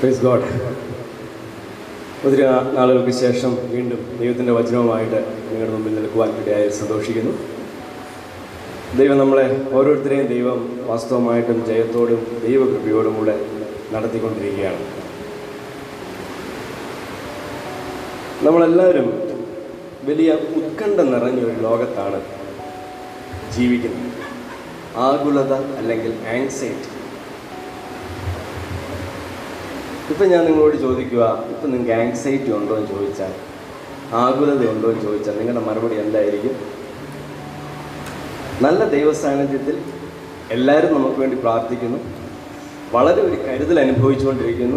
Praise God ഒത്തിരി നാളുകൾക്ക് ശേഷം വീണ്ടും ദൈവത്തിന്റെ വചനവുമായിട്ട് നിങ്ങളുടെ മുമ്പിൽ നിൽക്കുവാൻ ഇടയായി സന്തോഷിക്കുന്നു. ദൈവം നമ്മളെ ഓരോരുത്തരെയും ദൈവം വാസ്തവമായിട്ടും ജയത്തോടും ദൈവകൃപയോടും കൂടെ നടത്തിക്കൊണ്ടിരിക്കുകയാണ്. നമ്മളെല്ലാവരും വലിയ ഉത്കണ്ഠ നിറഞ്ഞൊരു ലോകത്താണ് ജീവിക്കുന്നത്. ആകുലത അല്ലെങ്കിൽ ആങ്സൈറ്റി ഇപ്പം ഞാൻ നിങ്ങളോട് ചോദിക്കുക ഇപ്പം നിങ്ങൾക്ക് ആങ്സൈറ്റി ഉണ്ടോ എന്ന് ചോദിച്ചാൽ ആകുലത ഉണ്ടോ എന്ന് ചോദിച്ചാൽ നിങ്ങളുടെ മറുപടി എന്തായിരിക്കും? നല്ല ദൈവ സാന്നിധ്യത്തിൽ എല്ലാവരും നമുക്ക് വേണ്ടി പ്രാർത്ഥിക്കുന്നു. വളരെ ഒരു കരുതൽ അനുഭവിച്ചുകൊണ്ടിരിക്കുന്നു.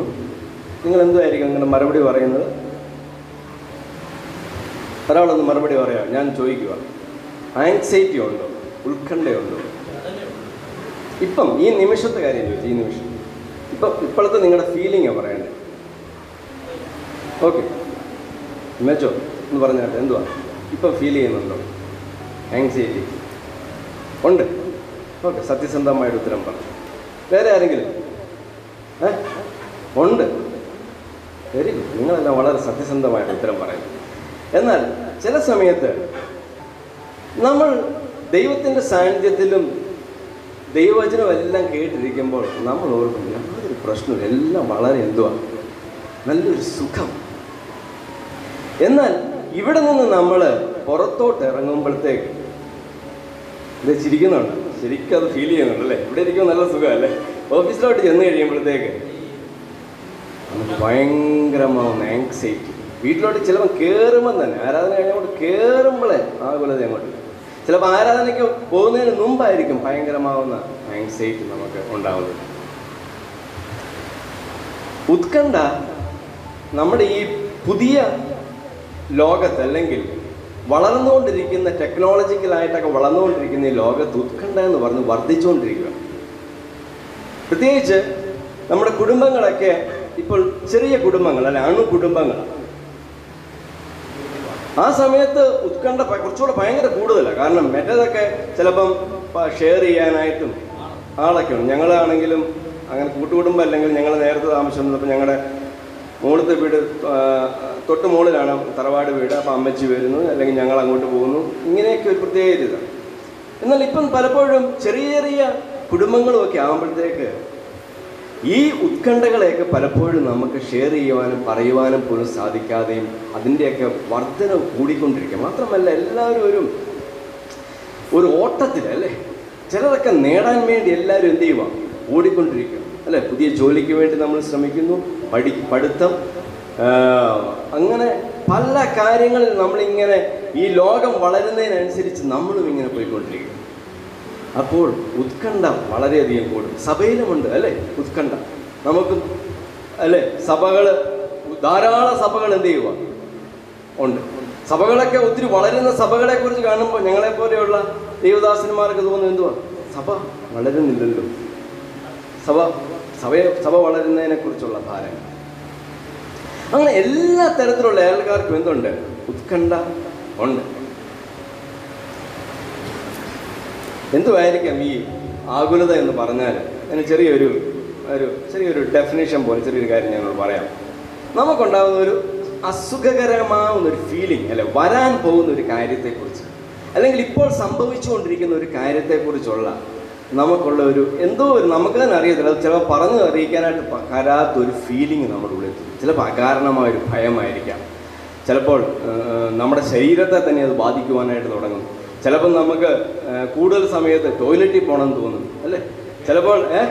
നിങ്ങൾ എന്തായിരിക്കും നിങ്ങളുടെ മറുപടി പറയുന്നത്? ഒരാളൊന്ന് മറുപടി പറയാം. ഞാൻ ചോദിക്കുക ആങ്സൈറ്റി ഉണ്ടോ? ഉത്കണ്ഠയുണ്ടോ? ഇപ്പം ഈ നിമിഷത്തെ കാര്യം ചോദിച്ചു ഈ നിമിഷം. ഇപ്പം ഇപ്പോഴത്തെ നിങ്ങളുടെ ഫീലിംഗാണ് പറയേണ്ടത് ഓക്കെ മെച്ചോ എന്ന് പറഞ്ഞാട്ടെ എന്തുവാ? ഇപ്പം ഫീൽ ചെയ്യുന്നുണ്ടോ? ആങ്സൈറ്റി ഉണ്ട്. ഓക്കെ സത്യസന്ധമായിട്ട് ഉത്തരം പറഞ്ഞു. വേറെ ആരെങ്കിലും? ഏ? ഉണ്ട്. വെരി ഗുഡ് നിങ്ങളെല്ലാം വളരെ സത്യസന്ധമായിട്ട് ഉത്തരം പറയുന്നു. എന്നാൽ ചില സമയത്ത് നമ്മൾ ദൈവത്തിന്റെ സാന്നിധ്യത്തിലും ദൈവവചനം എല്ലാം കേട്ടിരിക്കുമ്പോൾ നമ്മൾ ഓർക്കും യാതൊരു പ്രശ്നവും എല്ലാം വളരെ എന്തുവാ? നല്ലൊരു സുഖം. എന്നാൽ ഇവിടെ നിന്ന് നമ്മൾ പുറത്തോട്ട് ഇറങ്ങുമ്പോഴത്തേക്ക് ഇത് ചിരിക്കുന്നുണ്ട്. ശരിക്കും അത് ഫീൽ ചെയ്യുന്നുണ്ട് അല്ലേ? ഇവിടെ ഇരിക്കുമ്പോൾ നല്ല സുഖമല്ലേ? ഓഫീസിലോട്ട് ചെന്ന് കഴിയുമ്പോഴത്തേക്ക് നമുക്ക് ഭയങ്കരമാവുന്ന ആങ്സൈറ്റി വീട്ടിലോട്ട് ചിലപ്പോൾ കയറുമ്പോൾ തന്നെ ആരാധന കഴിഞ്ഞോട്ട് കയറുമ്പോഴേ ആകുലത അങ്ങോട്ട്. ചിലപ്പോൾ ആരാധനയ്ക്ക് പോകുന്നതിന് മുമ്പായിരിക്കും ഭയങ്കരമാവുന്ന ആങ്സൈറ്റി നമുക്ക് ഉണ്ടാവുന്നത്. ഉത്കണ്ഠ നമ്മുടെ ഈ പുതിയ ലോകത്ത് അല്ലെങ്കിൽ വളർന്നുകൊണ്ടിരിക്കുന്ന ടെക്നോളജിക്കലായിട്ടൊക്കെ വളർന്നുകൊണ്ടിരിക്കുന്ന ഈ ലോകത്ത് ഉത്കണ്ഠ എന്ന് പറഞ്ഞ് വർദ്ധിച്ചുകൊണ്ടിരിക്കുക. പ്രത്യേകിച്ച് നമ്മുടെ കുടുംബങ്ങളൊക്കെ ഇപ്പോൾ ചെറിയ കുടുംബങ്ങൾ അല്ലെ അണു കുടുംബങ്ങൾ ആ സമയത്ത് ഉത്കണ്ഠ കുറച്ചുകൂടെ ഭയങ്കര കൂടുതലാണ് കാരണം മറ്റേതൊക്കെ ചിലപ്പം ഷെയർ ചെയ്യാനായിട്ടും ആളൊക്കെ ഉണ്ട്. ഞങ്ങളാണെങ്കിലും അങ്ങനെ കൂട്ടുകുടുംബം അല്ലെങ്കിൽ ഞങ്ങൾ നേരത്തെ താമസിച്ചിരുന്നപ്പോൾ ഞങ്ങളുടെ മുകളിലത്തെ വീട് തൊട്ട് മുകളിലാണ് തറവാട് വീട്. അപ്പം അമ്മച്ചി വരുന്നു അല്ലെങ്കിൽ ഞങ്ങൾ അങ്ങോട്ട് പോകുന്നു. ഇങ്ങനെയൊക്കെ ഒരു പ്രത്യേക എന്നാൽ ഇപ്പം പലപ്പോഴും ചെറിയ ചെറിയ കുടുംബങ്ങളുമൊക്കെ ആകുമ്പോഴത്തേക്ക് ഈ ഉത്കണ്ഠകളെയൊക്കെ പലപ്പോഴും നമുക്ക് ഷെയർ ചെയ്യുവാനും പറയുവാനും പോലും സാധിക്കാതെയും അതിന്റെയൊക്കെ വർധന കൂടിക്കൊണ്ടിരിക്കുക മാത്രമല്ല എല്ലാവരും ഒരു ഒരു ഓട്ടത്തിൽ അല്ലേ? ചിലതൊക്കെ നേടാൻ വേണ്ടി എല്ലാവരും എന്ത് ചെയ്യുക ഓടിക്കൊണ്ടിരിക്കുക അല്ലേ? പുതിയ ജോലിക്ക് വേണ്ടി നമ്മൾ ശ്രമിക്കുന്നു പഠി പഠിത്തം അങ്ങനെ പല കാര്യങ്ങളിൽ നമ്മളിങ്ങനെ ഈ ലോകം വളരുന്നതിനനുസരിച്ച് നമ്മളും ഇങ്ങനെ പോയിക്കൊണ്ടിരിക്കും. അപ്പോൾ ഉത്കണ്ഠ വളരെയധികം കൂടും. സഭയിലുമുണ്ട് അല്ലേ? ഉത്കണ്ഠ. നമുക്ക് അല്ലേ? സഭകൾ ധാരാളം സഭകൾ എന്ത് ചെയ്യുക ഉണ്ട്. സഭകളൊക്കെ ഒത്തിരി വളരുന്ന സഭകളെ കുറിച്ച് കാണുമ്പോൾ ഞങ്ങളെ പോലെയുള്ള ദൈവദാസന്മാർക്ക് തോന്നുന്നത് എന്തുവാ? സഭ വളരുന്നില്ലല്ലോ. സഭ സഭയെ സഭ വളരുന്നതിനെ കുറിച്ചുള്ള ഭാരം. അങ്ങനെ എല്ലാ തരത്തിലുള്ള അയാൾക്കാർക്കും എന്തുണ്ട്? ഉത്കണ്ഠ ഉണ്ട്. എന്തുമായിരിക്കാം ഈ ആകുലത എന്ന് പറഞ്ഞാൽ അതിന് ചെറിയൊരു ഒരു ചെറിയൊരു ഡെഫിനേഷൻ പോലെ ചെറിയൊരു കാര്യം ഞങ്ങൾ പറയാം. നമുക്കുണ്ടാകുന്ന ഒരു അസുഖകരമാവുന്ന ഒരു ഫീലിംഗ് അല്ലെ വരാൻ പോകുന്ന ഒരു കാര്യത്തെക്കുറിച്ച് അല്ലെങ്കിൽ ഇപ്പോൾ സംഭവിച്ചുകൊണ്ടിരിക്കുന്ന ഒരു കാര്യത്തെക്കുറിച്ചുള്ള നമുക്കുള്ള ഒരു എന്തോ ഒരു നമുക്ക് തന്നെ അറിയത്തില്ല. അത് ചിലപ്പോൾ പറഞ്ഞു അറിയിക്കാനായിട്ട് കരാത്തൊരു ഫീലിംഗ് നമ്മുടെ ഉള്ളിൽ ചിലപ്പോൾ അകാരണമായൊരു ഭയമായിരിക്കാം. ചിലപ്പോൾ നമ്മുടെ ശരീരത്തെ തന്നെ അത് ബാധിക്കുവാനായിട്ട് തുടങ്ങും. ചിലപ്പോൾ നമുക്ക് കൂടുതൽ സമയത്ത് ടോയ്ലറ്റിൽ പോകണമെന്ന് തോന്നും അല്ലേ? ചിലപ്പോൾ ഏ?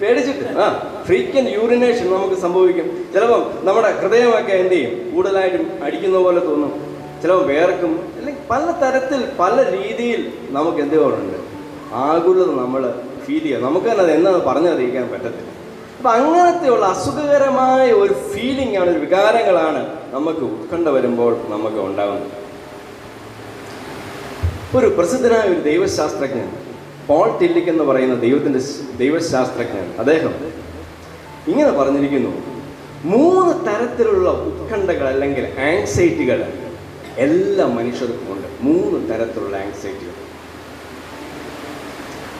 പേടിച്ചിട്ട് ആ ഫ്രീക്വന്റ് യൂറിനേഷൻ നമുക്ക് സംഭവിക്കും. ചിലപ്പം നമ്മുടെ ഹൃദയമൊക്കെ എന്ത് ചെയ്യും? കൂടുതലായിട്ടും അടിക്കുന്ന പോലെ തോന്നും. ചിലപ്പോൾ വേർക്കും അല്ലെങ്കിൽ പല തരത്തിൽ പല രീതിയിൽ നമുക്ക് എന്തുകൊണ്ടുണ്ട് ആകുലത നമ്മൾ ഫീൽ ചെയ്യുക നമുക്ക് തന്നെ അത് എന്നാന്ന് പറഞ്ഞറിയിക്കാൻ പറ്റത്തില്ല. അപ്പം അങ്ങനത്തെയുള്ള അസുഖകരമായ ഒരു ഫീലിംഗ് ആണ് ഒരു വികാരങ്ങളാണ് നമുക്ക് ഉത്കണ്ഠ വരുമ്പോൾ നമുക്ക് ഉണ്ടാകുന്നത്. ഒരു പ്രസിദ്ധനായ ഒരു ദൈവശാസ്ത്രജ്ഞൻ പോൾ ടില്ലിക് എന്ന് പറയുന്ന ദൈവത്തിന്റെ ദൈവശാസ്ത്രജ്ഞൻ അദ്ദേഹം ഇങ്ങനെ പറഞ്ഞിരിക്കുന്നു മൂന്ന് തരത്തിലുള്ള ഉത്കണ്ഠകൾ അല്ലെങ്കിൽ ആങ്സൈറ്റികൾ എല്ലാ മനുഷ്യർക്കും ഉണ്ട്. മൂന്ന് തരത്തിലുള്ള ആങ്സൈറ്റികൾ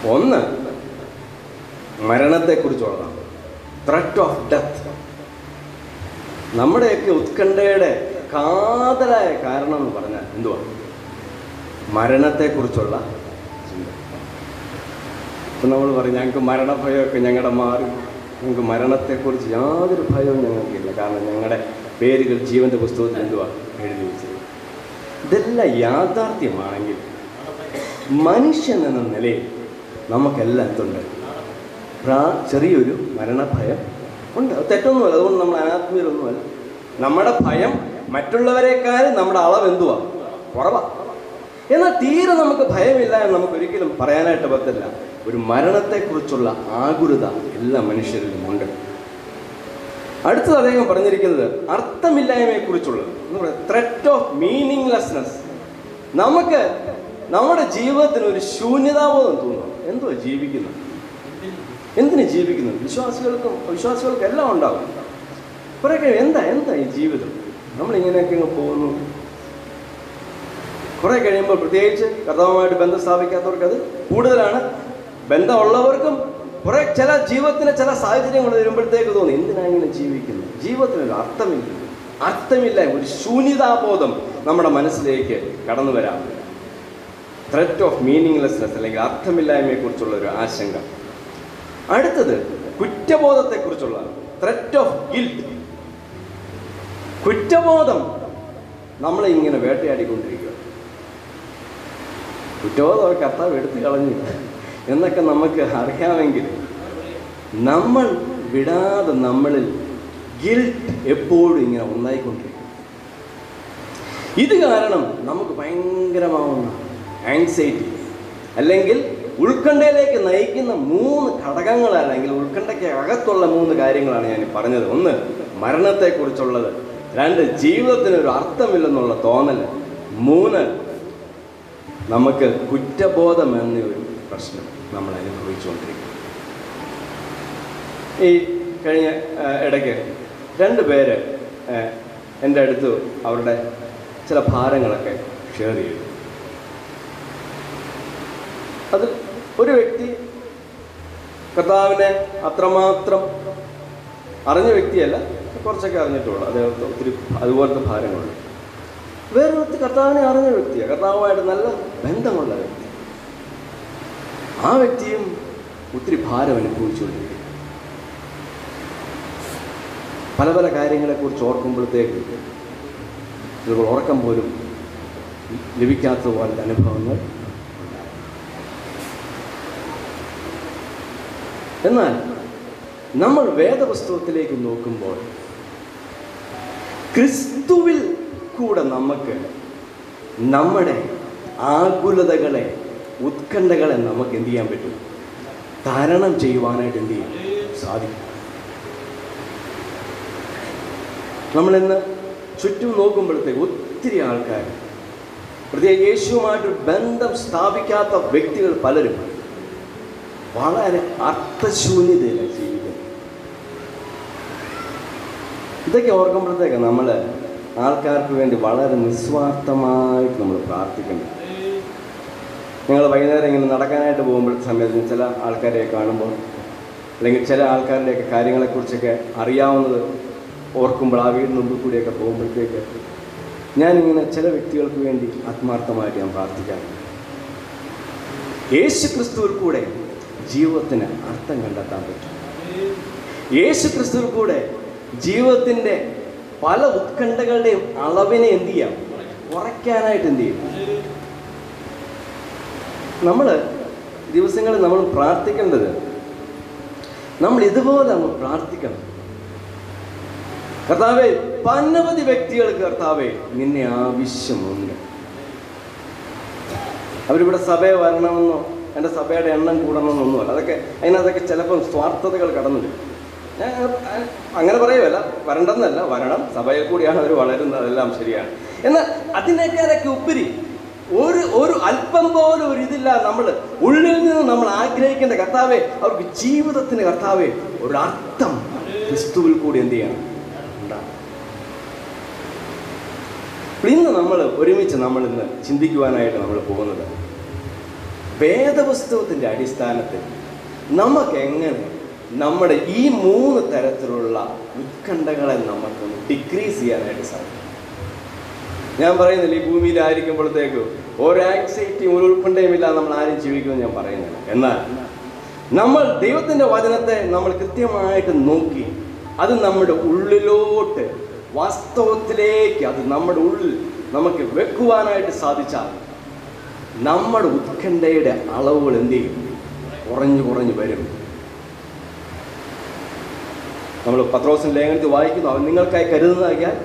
ഒന്ന് മരണത്തെക്കുറിച്ചുള്ളതാണ്. ത്രട്ട് ഓഫ് ഡെത്ത് നമ്മുടെയൊക്കെ ഉത്കണ്ഠയുടെ കാതലായ കാരണം എന്ന് പറഞ്ഞാൽ എന്തുവാ? മരണത്തെക്കുറിച്ചുള്ള ഇപ്പം നമ്മൾ പറയും ഞങ്ങൾക്ക് മരണഭയമൊക്കെ ഞങ്ങളുടെ മാറി. ഞങ്ങൾക്ക് മരണത്തെക്കുറിച്ച് യാതൊരു ഭയവും ഞങ്ങൾക്കില്ല. കാരണം ഞങ്ങളുടെ പേരുകൾ ജീവന്റെ പുസ്തകത്തിൽ എന്തുവാ എഴുതി വെച്ചത് ഇതെല്ലാം യാഥാർത്ഥ്യമാണെങ്കിൽ മനുഷ്യൻ എന്ന നിലയിൽ നമുക്കെല്ലാം എന്തുണ്ട് പ്രാ- ചെറിയൊരു മരണഭയം ഉണ്ട്. അത് തെറ്റൊന്നുമല്ല. അതുകൊണ്ട് നമ്മൾ അനാത്മീയരൊന്നുമല്ല. നമ്മുടെ ഭയം മറ്റുള്ളവരെക്കാൾ നമ്മുടെ അളവ് എന്തുവാ? കുറവാ. എന്നാൽ തീരെ നമുക്ക് ഭയമില്ല എന്ന് നമുക്ക് ഒരിക്കലും പറയാനായിട്ട് പറ്റില്ല ഒരു മരണത്തെക്കുറിച്ചുള്ള ആകുലത എല്ലാ മനുഷ്യരിലും ഉണ്ട്. അടുത്തത് അദ്ദേഹം പറഞ്ഞിരിക്കുന്നത് അർത്ഥമില്ലായ്മയെക്കുറിച്ചുള്ളത്. എന്ന് പറയുന്നത് ത്രെറ്റ് ഓഫ് മീനിങ്ലെസ്നെസ് നമുക്ക് നമ്മുടെ ജീവിതത്തിന് ഒരു ശൂന്യതാബോധം തോന്നുന്നു. എന്തോ ജീവിക്കുന്നു. എന്തിനു ജീവിക്കുന്നു? വിശ്വാസികൾക്കും വിശ്വാസികൾക്കും എല്ലാം ഉണ്ടാവും. കുറേ എന്താ? എന്താ ഈ ജീവിതം? നമ്മളിങ്ങനെയൊക്കെ അങ്ങ് പോകുന്നു. കുറെ കഴിയുമ്പോൾ പ്രത്യേകിച്ച് കർത്താവുമായിട്ട് ബന്ധം സ്ഥാപിക്കാത്തവർക്ക് അത് കൂടുതലാണ്. ബന്ധമുള്ളവർക്കും കുറേ ചില ജീവിതത്തിന് ചില സാഹചര്യങ്ങൾ വരുമ്പോഴത്തേക്ക് തോന്നി എന്തിനാ ഇങ്ങനെ ജീവിക്കുന്നത് ജീവിതത്തിന് ഒരു അർത്ഥമില്ല. അർത്ഥമില്ല ഒരു ശൂന്യതാബോധം നമ്മുടെ മനസ്സിലേക്ക് കടന്നു വരാം. ത്രെറ്റ് ഓഫ് മീനിങ്ലെസ്നെസ് അല്ലെങ്കിൽ അർത്ഥമില്ലായ്മയെക്കുറിച്ചുള്ള ഒരു ആശങ്ക. അടുത്തത് കുറ്റബോധത്തെക്കുറിച്ചുള്ള ത്രെറ്റ് ഓഫ് ഗിൽറ്റ് കുറ്റബോധം നമ്മളെ ഇങ്ങനെ വേട്ടയാടിക്കൊണ്ടിരിക്കുക കുറ്റബോധം കർത്താവ് എടുത്തു കളഞ്ഞു. എന്നൊക്കെ നമുക്ക് അറിയാമെങ്കിൽ നമ്മൾ വിടാതെ നമ്മളിൽ ഗിൽട്ട് എപ്പോഴും ഇങ്ങനെ ഉണ്ടായിക്കൊണ്ടിരിക്കും ഇത് കാരണം നമുക്ക് ഭയങ്കരമാവുന്ന ആങ്സൈറ്റി അല്ലെങ്കിൽ ഉത്കണ്ഠയിലേക്ക് നയിക്കുന്ന മൂന്ന് ഘടകങ്ങൾ അല്ലെങ്കിൽ ഉത്കണ്ഠയ്ക്ക് അകത്തുള്ള മൂന്ന് കാര്യങ്ങളാണ് ഞാൻ പറഞ്ഞത്. ഒന്ന് മരണത്തെക്കുറിച്ചുള്ളത്. രണ്ട് ജീവിതത്തിന് ഒരു അർത്ഥമില്ലെന്നുള്ള തോന്നൽ മൂന്ന് നമുക്ക് കുറ്റബോധം എന്ന ഒരു പ്രശ്നം നമ്മൾ അനുഭവിച്ചുകൊണ്ടിരിക്കും ഈ കഴിഞ്ഞ ഇടയ്ക്ക് രണ്ട് പേര് എന്റെ അടുത്ത് അവരുടെ ചില ഭാരങ്ങളൊക്കെ ഷെയർ ചെയ്തു. അത് ഒരു വ്യക്തി കർത്താവിനെ അത്രമാത്രം അറിഞ്ഞ വ്യക്തിയല്ല കുറച്ചൊക്കെ അറിഞ്ഞിട്ടുള്ളൂ. അദ്ദേഹത്തെ ഒത്തിരി അതുപോലത്തെ ഭാരങ്ങളുണ്ട്. വേറെ വ്യക്തി കർത്താവിനെ അറിഞ്ഞ വ്യക്തിയാണ് കർത്താവുമായിട്ട് നല്ല ബന്ധമുള്ള വ്യക്തി. ആ വ്യക്തിയും ഒത്തിരി ഭാരം അനുഭവിച്ചുകൊണ്ടിരിക്കും പല പല കാര്യങ്ങളെക്കുറിച്ച് ഓർക്കുമ്പോഴത്തേക്ക് ചിലപ്പോൾ ഉറക്കം പോലും ലഭിക്കാത്ത പോലത്തെ അനുഭവങ്ങൾ എന്നാൽ നമ്മൾ വേദപുസ്തകത്തിലേക്ക് നോക്കുമ്പോൾ ക്രിസ്തുവിൽ കൂടെ നമുക്ക് നമ്മുടെ ആകുലതകളെ ഉത്കണ്ഠകളെ നമുക്ക് എന്ത് ചെയ്യാൻ പറ്റും? തരണം ചെയ്യുവാനായിട്ട് എന്ത് ചെയ്യും സാധിക്കും? നമ്മളിന്ന് ചുറ്റും നോക്കുമ്പോഴത്തേക്ക് ഒത്തിരി ആൾക്കാർ പ്രത്യേക യേശുവുമായിട്ട് ബന്ധം സ്ഥാപിക്കാത്ത വ്യക്തികൾ പലരും വളരെ അർത്ഥശൂന്യതയിലാണ് ജീവിക്കുന്നത്. ഇതൊക്കെ ഓർക്കുമ്പോഴത്തേക്ക് നമ്മൾ ആൾക്കാർക്ക് വേണ്ടി വളരെ നിസ്വാർത്ഥമായിട്ട് നമ്മൾ പ്രാർത്ഥിക്കണം ഞങ്ങൾ വൈകുന്നേരം ഇങ്ങനെ നടക്കാനായിട്ട് പോകുമ്പോൾ സമയത്ത് ചില ആൾക്കാരെ കാണുമ്പോൾ അല്ലെങ്കിൽ ചില ആൾക്കാരുടെയൊക്കെ കാര്യങ്ങളെക്കുറിച്ചൊക്കെ അറിയാവുന്നത് ഓർക്കുമ്പോൾ ആ വീടിന് മുമ്പിൽ കൂടിയൊക്കെ പോകുമ്പോഴത്തേക്ക് ഞാനിങ്ങനെ ചില വ്യക്തികൾക്ക് വേണ്ടി ആത്മാർത്ഥമായിട്ട് ഞാൻ പ്രാർത്ഥിക്കാറുണ്ട്. യേശു ക്രിസ്തുവിൽ കൂടെ ജീവിതത്തിന് അർത്ഥം കണ്ടെത്താൻ പറ്റും. യേശു ക്രിസ്തുവിൽ കൂടെ ജീവിതത്തിന്റെ പല ഉത്കണ്ഠകളുടെയും അളവിനെ എന്ത് ചെയ്യാം? കുറയ്ക്കാനായിട്ട് എന്ത് ചെയ്യും? നമ്മൾ ദിവസങ്ങളിൽ നമ്മൾ പ്രാർത്ഥിക്കേണ്ടത് നമ്മൾ ഇതുപോലെ നമ്മൾ പ്രാർത്ഥിക്കണം. കർത്താവെ പനവധി വ്യക്തികൾക്ക് കർത്താവെ നിന്നെ ആവശ്യമുണ്ട്. അവരിവിടെ സഭയെ വരണമെന്നോ എന്റെ സഭയുടെ എണ്ണം കൂടണമെന്നൊന്നുമല്ല. അതൊക്കെ അതിനകത്തൊക്കെ ചിലപ്പം സ്വാർത്ഥതകൾ കടന്നു അങ്ങനെ പറയുമല്ല വരണ്ടെന്നല്ല വരണം. സഭയിൽ കൂടിയാണ് അവർ വളരുന്നത്. അതെല്ലാം ശരിയാണ്. എന്നാൽ അതിനേക്കാളൊക്കെ ഉപരി ഒരു ഒരു അല്പം പോലും ഒരു ഇതില്ല നമ്മൾ ഉള്ളിൽ നിന്ന് നമ്മൾ ആഗ്രഹിക്കേണ്ട കർത്താവെ അവർക്ക് ജീവിതത്തിന് കർത്താവെ ഒരു അർത്ഥം ക്രിസ്തുവിൽ കൂടി എന്ത് ചെയ്യണം? ഇന്ന് നമ്മൾ ഒരുമിച്ച് നമ്മൾ ഇന്ന് ചിന്തിക്കുവാനായിട്ട് നമ്മൾ പോകുന്നത് വേദപുസ്തകത്തിന്റെ അടിസ്ഥാനത്തിൽ നമുക്ക് എങ്ങനെ നമ്മുടെ ഈ മൂന്ന് തരത്തിലുള്ള ഉത്കണ്ഠകളെ നമുക്കൊന്ന് ഡിക്രീസ് ചെയ്യാനായിട്ട് സാധിക്കും. ഞാൻ പറയുന്നില്ല ഈ ഭൂമിയിലായിരിക്കുമ്പോഴത്തേക്ക് ഒരു ആങ്സൈറ്റിയും ഒരു ഉത്കണ്ഠയും ഇല്ലാതെ നമ്മൾ ആരും ജീവിക്കുമെന്ന് ഞാൻ പറയുന്നില്ല. എന്നാൽ നമ്മൾ ദൈവത്തിന്റെ വചനത്തെ നമ്മൾ കൃത്യമായിട്ട് നോക്കി അത് നമ്മുടെ ഉള്ളിലോട്ട് വാസ്തവത്തിലേക്ക് അത് നമ്മുടെ ഉള്ളിൽ നമുക്ക് വെക്കുവാനായിട്ട് സാധിച്ചാൽ നമ്മുടെ ഉത്കണ്ഠയുടെ അളവുകൾ എന്ത് ചെയ്യും? കുറഞ്ഞു കുറഞ്ഞു വരും. നമ്മൾ പത്രോസിന്റെ ലേഖനത്തിൽ വായിക്കുന്നു. അവൻ നിങ്ങൾക്കായി കരുതുന്നതാക്കിയാൽ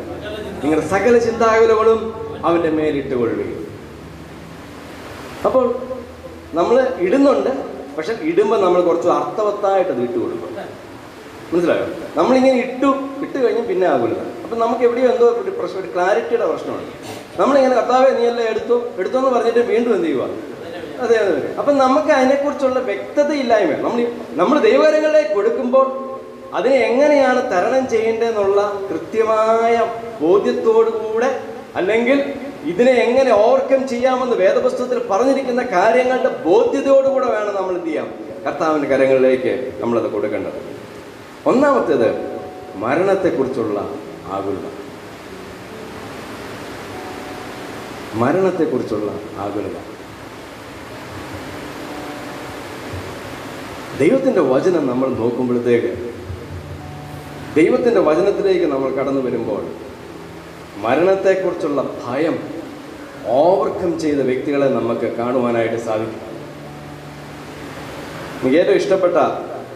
നിങ്ങളുടെ സകല ചിന്താകുലകളും അവന്റെ മേലിട്ട് കൊള്ളുകയും. അപ്പോൾ നമ്മൾ ഇടുന്നുണ്ട് പക്ഷെ ഇടുമ്പോൾ നമ്മൾ കുറച്ച് അർത്ഥവത്തായിട്ട് അത് ഇട്ട് കൊടുക്കും. മനസ്സിലായോ? നമ്മളിങ്ങനെ ഇട്ടു ഇട്ട് കഴിഞ്ഞ് പിന്നെ ആകില്ല അപ്പം നമുക്ക് എവിടെയോ എന്തോ ഒരു പ്രശ്നം ഒരു ക്ലാരിറ്റിയുടെ പ്രശ്നമാണ് നമ്മളിങ്ങനെ കർത്താവെ നീ എല്ലാം എടുത്തു എടുത്തു എന്ന് പറഞ്ഞിട്ട് വീണ്ടും എന്ത് ചെയ്യുക അതെ അതെ. അപ്പം നമുക്ക് അതിനെക്കുറിച്ചുള്ള വ്യക്തതയില്ലായ്മ നമ്മൾ നമ്മൾ ദൈവകരങ്ങളിലേക്ക് കൊടുക്കുമ്പോൾ അതിനെ എങ്ങനെയാണ് തരണം ചെയ്യേണ്ടതെന്നുള്ള കൃത്യമായ ബോധ്യത്തോടു കൂടെ അല്ലെങ്കിൽ ഇതിനെ എങ്ങനെ ഓവർകം ചെയ്യാമെന്ന് വേദപുസ്തകത്തിൽ പറഞ്ഞിരിക്കുന്ന കാര്യങ്ങളുടെ ബോധ്യതയോടുകൂടെ വേണം നമ്മൾ എന്ത് ചെയ്യാം? കർത്താവിന്റെ കരങ്ങളിലേക്ക് നമ്മളത് കൊടുക്കേണ്ടത്. ഒന്നാമത്തേത് മരണത്തെക്കുറിച്ചുള്ള ആകുലത. മരണത്തെക്കുറിച്ചുള്ള ആകുലത. ദൈവത്തിന്റെ വചനം നമ്മൾ നോക്കുമ്പോഴത്തേക്ക് ദൈവത്തിന്റെ വചനത്തിലേക്ക് നമ്മൾ കടന്നു വരുമ്പോൾ മരണത്തെക്കുറിച്ചുള്ള ഭയം ഓവർകം ചെയ്ത വ്യക്തികളെ നമുക്ക് കാണുവാനായിട്ട് സാധിക്കും. എനിക്ക് ഏറ്റവും ഇഷ്ടപ്പെട്ട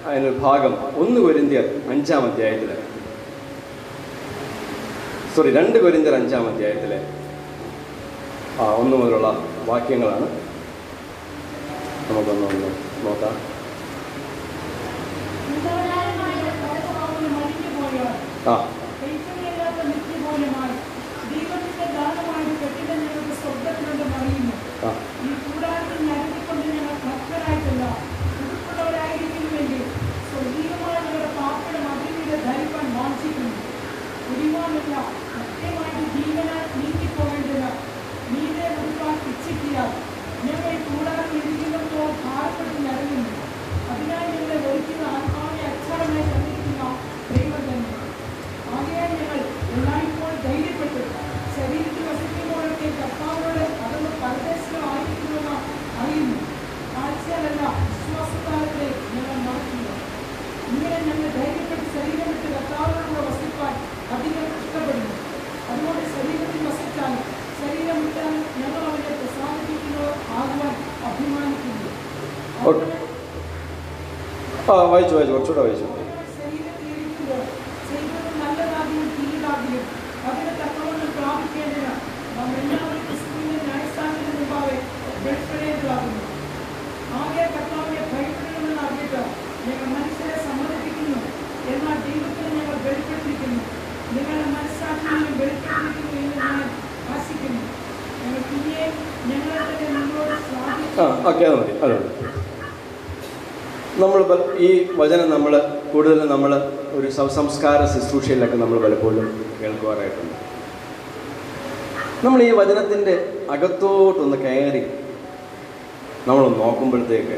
അതിനൊരു ഭാഗം ഒന്ന് കൊരിന്തിയർ അഞ്ചാം അധ്യായത്തിൽ സോറി രണ്ട് കൊരിന്തിയർ അഞ്ചാം അധ്യായത്തിലെ. ആ ഒന്ന് മുതലുള്ള വാക്യങ്ങളാണ്. നമുക്കൊന്ന് നോക്കാം. ആ. ഞങ്ങൾ കൂടാതെ ഇരിക്കുന്നപ്പോൾ ഭാരപ്പെട്ട് നിറങ്ങുന്നു അതിനാൽ ഞങ്ങളെ ഒരിക്കുന്ന ആത്മാവിനെ അച്ചാരമായി തന്നിരിക്കുന്ന ദൈവം തന്നെ ആകയാൽ ഞങ്ങൾ എല്ലായ്പ്പോഴും ധൈര്യപ്പെട്ടു ശരീരത്തിൽ വസിക്കുമ്പോഴൊക്കെ കർത്താവോട് അതൊന്ന് പരദേശമായിരിക്കുമെന്ന് അറിയുന്നു കാഴ്ചയല്ല വിശ്വാസത്താലത്തെ ഞങ്ങൾ നടക്കുക ഇങ്ങനെ ഞങ്ങൾ ധൈര്യപ്പെട്ട് ശരീരം വിട്ട് കർത്താവിനോട് വസിക്കാൻ അധികം ഇഷ്ടപ്പെടുന്നു അതുകൊണ്ട് ശരീരത്തിൽ വസിച്ചാൽ ശരീരം വിട്ടാൽ ഞങ്ങൾ അവനെ പ്രസാദിപ്പിക്കുന്നവർ ആകുവാൻ അഭിമാനിക്കുന്നു. ഓക്കെ. ആ വായിച്ചു വായിച്ചു കുറച്ചുകൂടെ വായിച്ചു. ശരീരത്തിലിരിക്കുമ്പോൾ ചെയ്തത് നല്ലതാകിയും തീയതാകിയും അതിന് തക്കവണ്ണം പ്രാപിക്കേണ്ടതിന് നാം എല്ലാവരും ക്രിസ്തുവിന്റെ ന്യായസ്ഥാനത്തിന് മുമ്പാകെ വെളിപ്പെടേണ്ടതാകുന്നു. ആകെ കർത്താവിനെ ഭയപ്പെടണമെന്ന് അറിഞ്ഞിട്ട് ഞങ്ങൾ മനുഷ്യരെ സമ്മതിപ്പിക്കുന്നു എന്നാൽ ദൈവത്തിന് വെളിപ്പെട്ടിരിക്കുന്നു നിങ്ങളുടെ മനസ്സാക്ഷിയിലും വെളിപ്പെട്ടിരിക്കുന്നു എന്ന് ഞാൻ ആശിക്കുന്നു. ഞങ്ങൾ പിന്നെ ഞങ്ങളെ തന്നെ നിങ്ങളോട് മതി. നമ്മൾ ഈ വചനം നമ്മൾ കൂടുതലും നമ്മൾ ഒരു സംസ്കാര ശുശ്രൂഷയിലൊക്കെ നമ്മൾ പലപ്പോഴും കേൾക്കുവാറായിട്ടുണ്ട്. നമ്മൾ ഈ വചനത്തിന്റെ അകത്തോട്ടൊന്ന് കയറി നമ്മൾ നോക്കുമ്പോഴത്തേക്ക്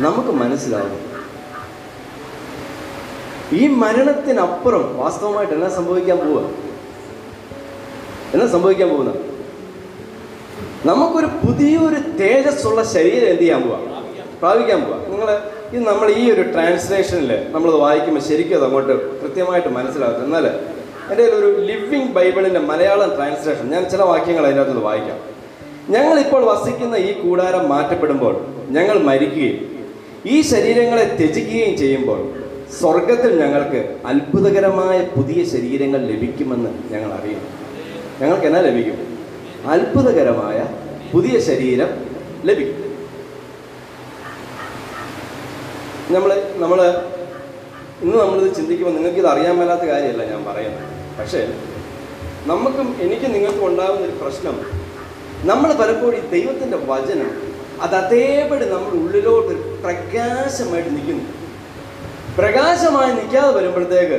നമുക്ക് മനസ്സിലാവും ഈ മരണത്തിനപ്പുറം വാസ്തവമായിട്ട് എന്നാ സംഭവിക്കാൻ പോവുക? എന്നാ സംഭവിക്കാൻ പോകുന്ന? നമുക്കൊരു പുതിയൊരു തേജസ്സുള്ള ശരീരം എന്ത് ചെയ്യാൻ പോവാ? പ്രാപിക്കാൻ പോവാ. നിങ്ങൾ ഇത് നമ്മൾ ഈ ഒരു ട്രാൻസ്ലേഷനിൽ നമ്മളത് വായിക്കുമ്പോൾ ശരിക്കും അത് അങ്ങോട്ട് കൃത്യമായിട്ട് മനസ്സിലാകും എന്നാൽ എന്റെ ഒരു ലിവിങ് ബൈബിളിന്റെ മലയാളം ട്രാൻസ്ലേഷൻ ഞാൻ ചില വാക്യങ്ങൾ അതിനകത്ത് വായിക്കാം. ഞങ്ങളിപ്പോൾ വസിക്കുന്ന ഈ കൂടാരം മാറ്റപ്പെടുമ്പോൾ ഞങ്ങൾ മരിക്കുകയും ഈ ശരീരങ്ങളെ ത്യജിക്കുകയും ചെയ്യുമ്പോൾ സ്വർഗത്തിൽ ഞങ്ങൾക്ക് അത്ഭുതകരമായ പുതിയ ശരീരങ്ങൾ ലഭിക്കുമെന്ന് ഞങ്ങൾ അറിയുന്നു. ഞങ്ങൾക്ക് എന്നാ ലഭിക്കും? അത്ഭുതകരമായ പുതിയ ശരീരം ലഭിക്കും. നമ്മൾ നമ്മൾ ഇന്ന് നമ്മളിത് ചിന്തിക്കുമ്പോൾ നിങ്ങൾക്ക് ഇത് അറിയാൻ മേലാത്ത കാര്യമല്ല ഞാൻ പറയുന്നത്. പക്ഷേ നമുക്കും എനിക്കും നിങ്ങൾക്കും ഉണ്ടാകുന്ന ഒരു പ്രശ്നം നമ്മൾ പലപ്പോഴും ദൈവത്തിന്റെ വചനം അത് അതേപടി നമ്മുടെ ഉള്ളിലോട്ട് പ്രകാശമായിട്ട് നിൽക്കുന്നു. പ്രകാശമായി നിൽക്കാതെ വരുമ്പോഴത്തേക്ക്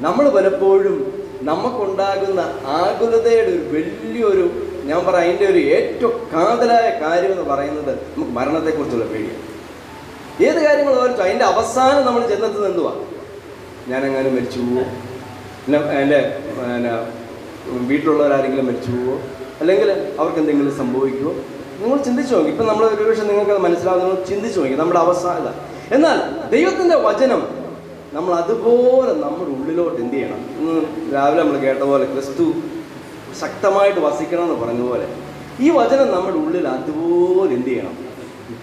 നമ്മൾ പലപ്പോഴും നമുക്കുണ്ടാകുന്ന ആകുലതയുടെ ഒരു വലിയൊരു ഞാൻ പറയാം അതിന്റെ ഒരു ഏറ്റവും കാതലായ കാര്യം എന്ന് പറയുന്നത് നമുക്ക് മരണത്തെക്കുറിച്ചുള്ള പേടിയാണ് ഏത് കാര്യങ്ങൾ ഓരോ അതിന്റെ അവസാനം നമ്മൾ ചെന്നെത്തുന്നത് എന്തുവാ? ഞാനെങ്ങാനും മരിച്ചു പോവോ? എന്റെ പിന്നെ വീട്ടിലുള്ളവരാരെങ്കിലും മരിച്ചു പോവോ? അല്ലെങ്കിൽ അവർക്ക് എന്തെങ്കിലും സംഭവിക്കുമോ നിങ്ങൾ ചിന്തിച്ചു നോക്കി. ഇപ്പം നമ്മൾ ഒരുപക്ഷെ നിങ്ങൾക്ക് അത് മനസ്സിലാവും നിങ്ങൾ ചിന്തിച്ചു നോക്കി. നമ്മുടെ അവസാനം എന്നാൽ ദൈവത്തിന്റെ വചനം നമ്മൾ അതുപോലെ നമ്മുടെ ഉള്ളിലോട്ട് എന്ത് ചെയ്യണം? രാവിലെ നമ്മൾ കേട്ട പോലെ ക്രിസ്തു ശക്തമായിട്ട് വസിക്കണം എന്ന് പറഞ്ഞ പോലെ ഈ വചനം നമ്മുടെ ഉള്ളിൽ അതുപോലെ എന്ത് ചെയ്യണം?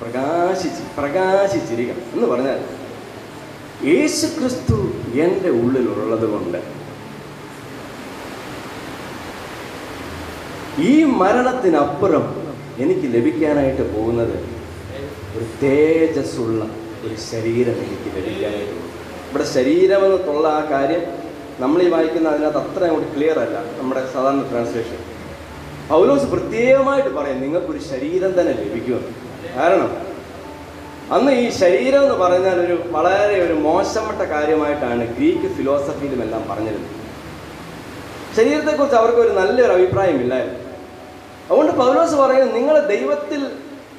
പ്രകാശിച്ച് പ്രകാശിച്ചിരിക്കണം എന്ന് പറഞ്ഞാൽ യേശു ക്രിസ്തു എന്റെ ഉള്ളിലുള്ളത് കൊണ്ട് ഈ മരണത്തിനപ്പുറം എനിക്ക് ലഭിക്കാനായിട്ട് പോകുന്നത് ഒരു തേജസ്സുള്ള ഒരു ശരീരം എനിക്ക് പോകും ഇവിടെ ശരീരമെന്നുള്ള ആ കാര്യം നമ്മൾ ഈ വായിക്കുന്ന അതിനകത്ത് അത്ര അങ്ങോട്ട് ക്ലിയർ അല്ല. നമ്മുടെ സാധാരണ ട്രാൻസ്ലേഷൻ പൗലോസ് പ്രത്യേകമായിട്ട് പറയും നിങ്ങൾക്കൊരു ശരീരം തന്നെ ലഭിക്കുമെന്ന് കാരണം അന്ന് ഈ ശരീരം എന്ന് പറഞ്ഞാൽ ഒരു വളരെ ഒരു മോശപ്പെട്ട കാര്യമായിട്ടാണ് ഗ്രീക്ക് ഫിലോസഫിയിലും എല്ലാം പറഞ്ഞിരുന്നത്. ശരീരത്തെക്കുറിച്ച് അവർക്ക് ഒരു നല്ലൊരു അഭിപ്രായമില്ലായിരുന്നു അതുകൊണ്ട് പൗലോസ് പറയുന്നത് നിങ്ങൾ ദൈവത്തിൽ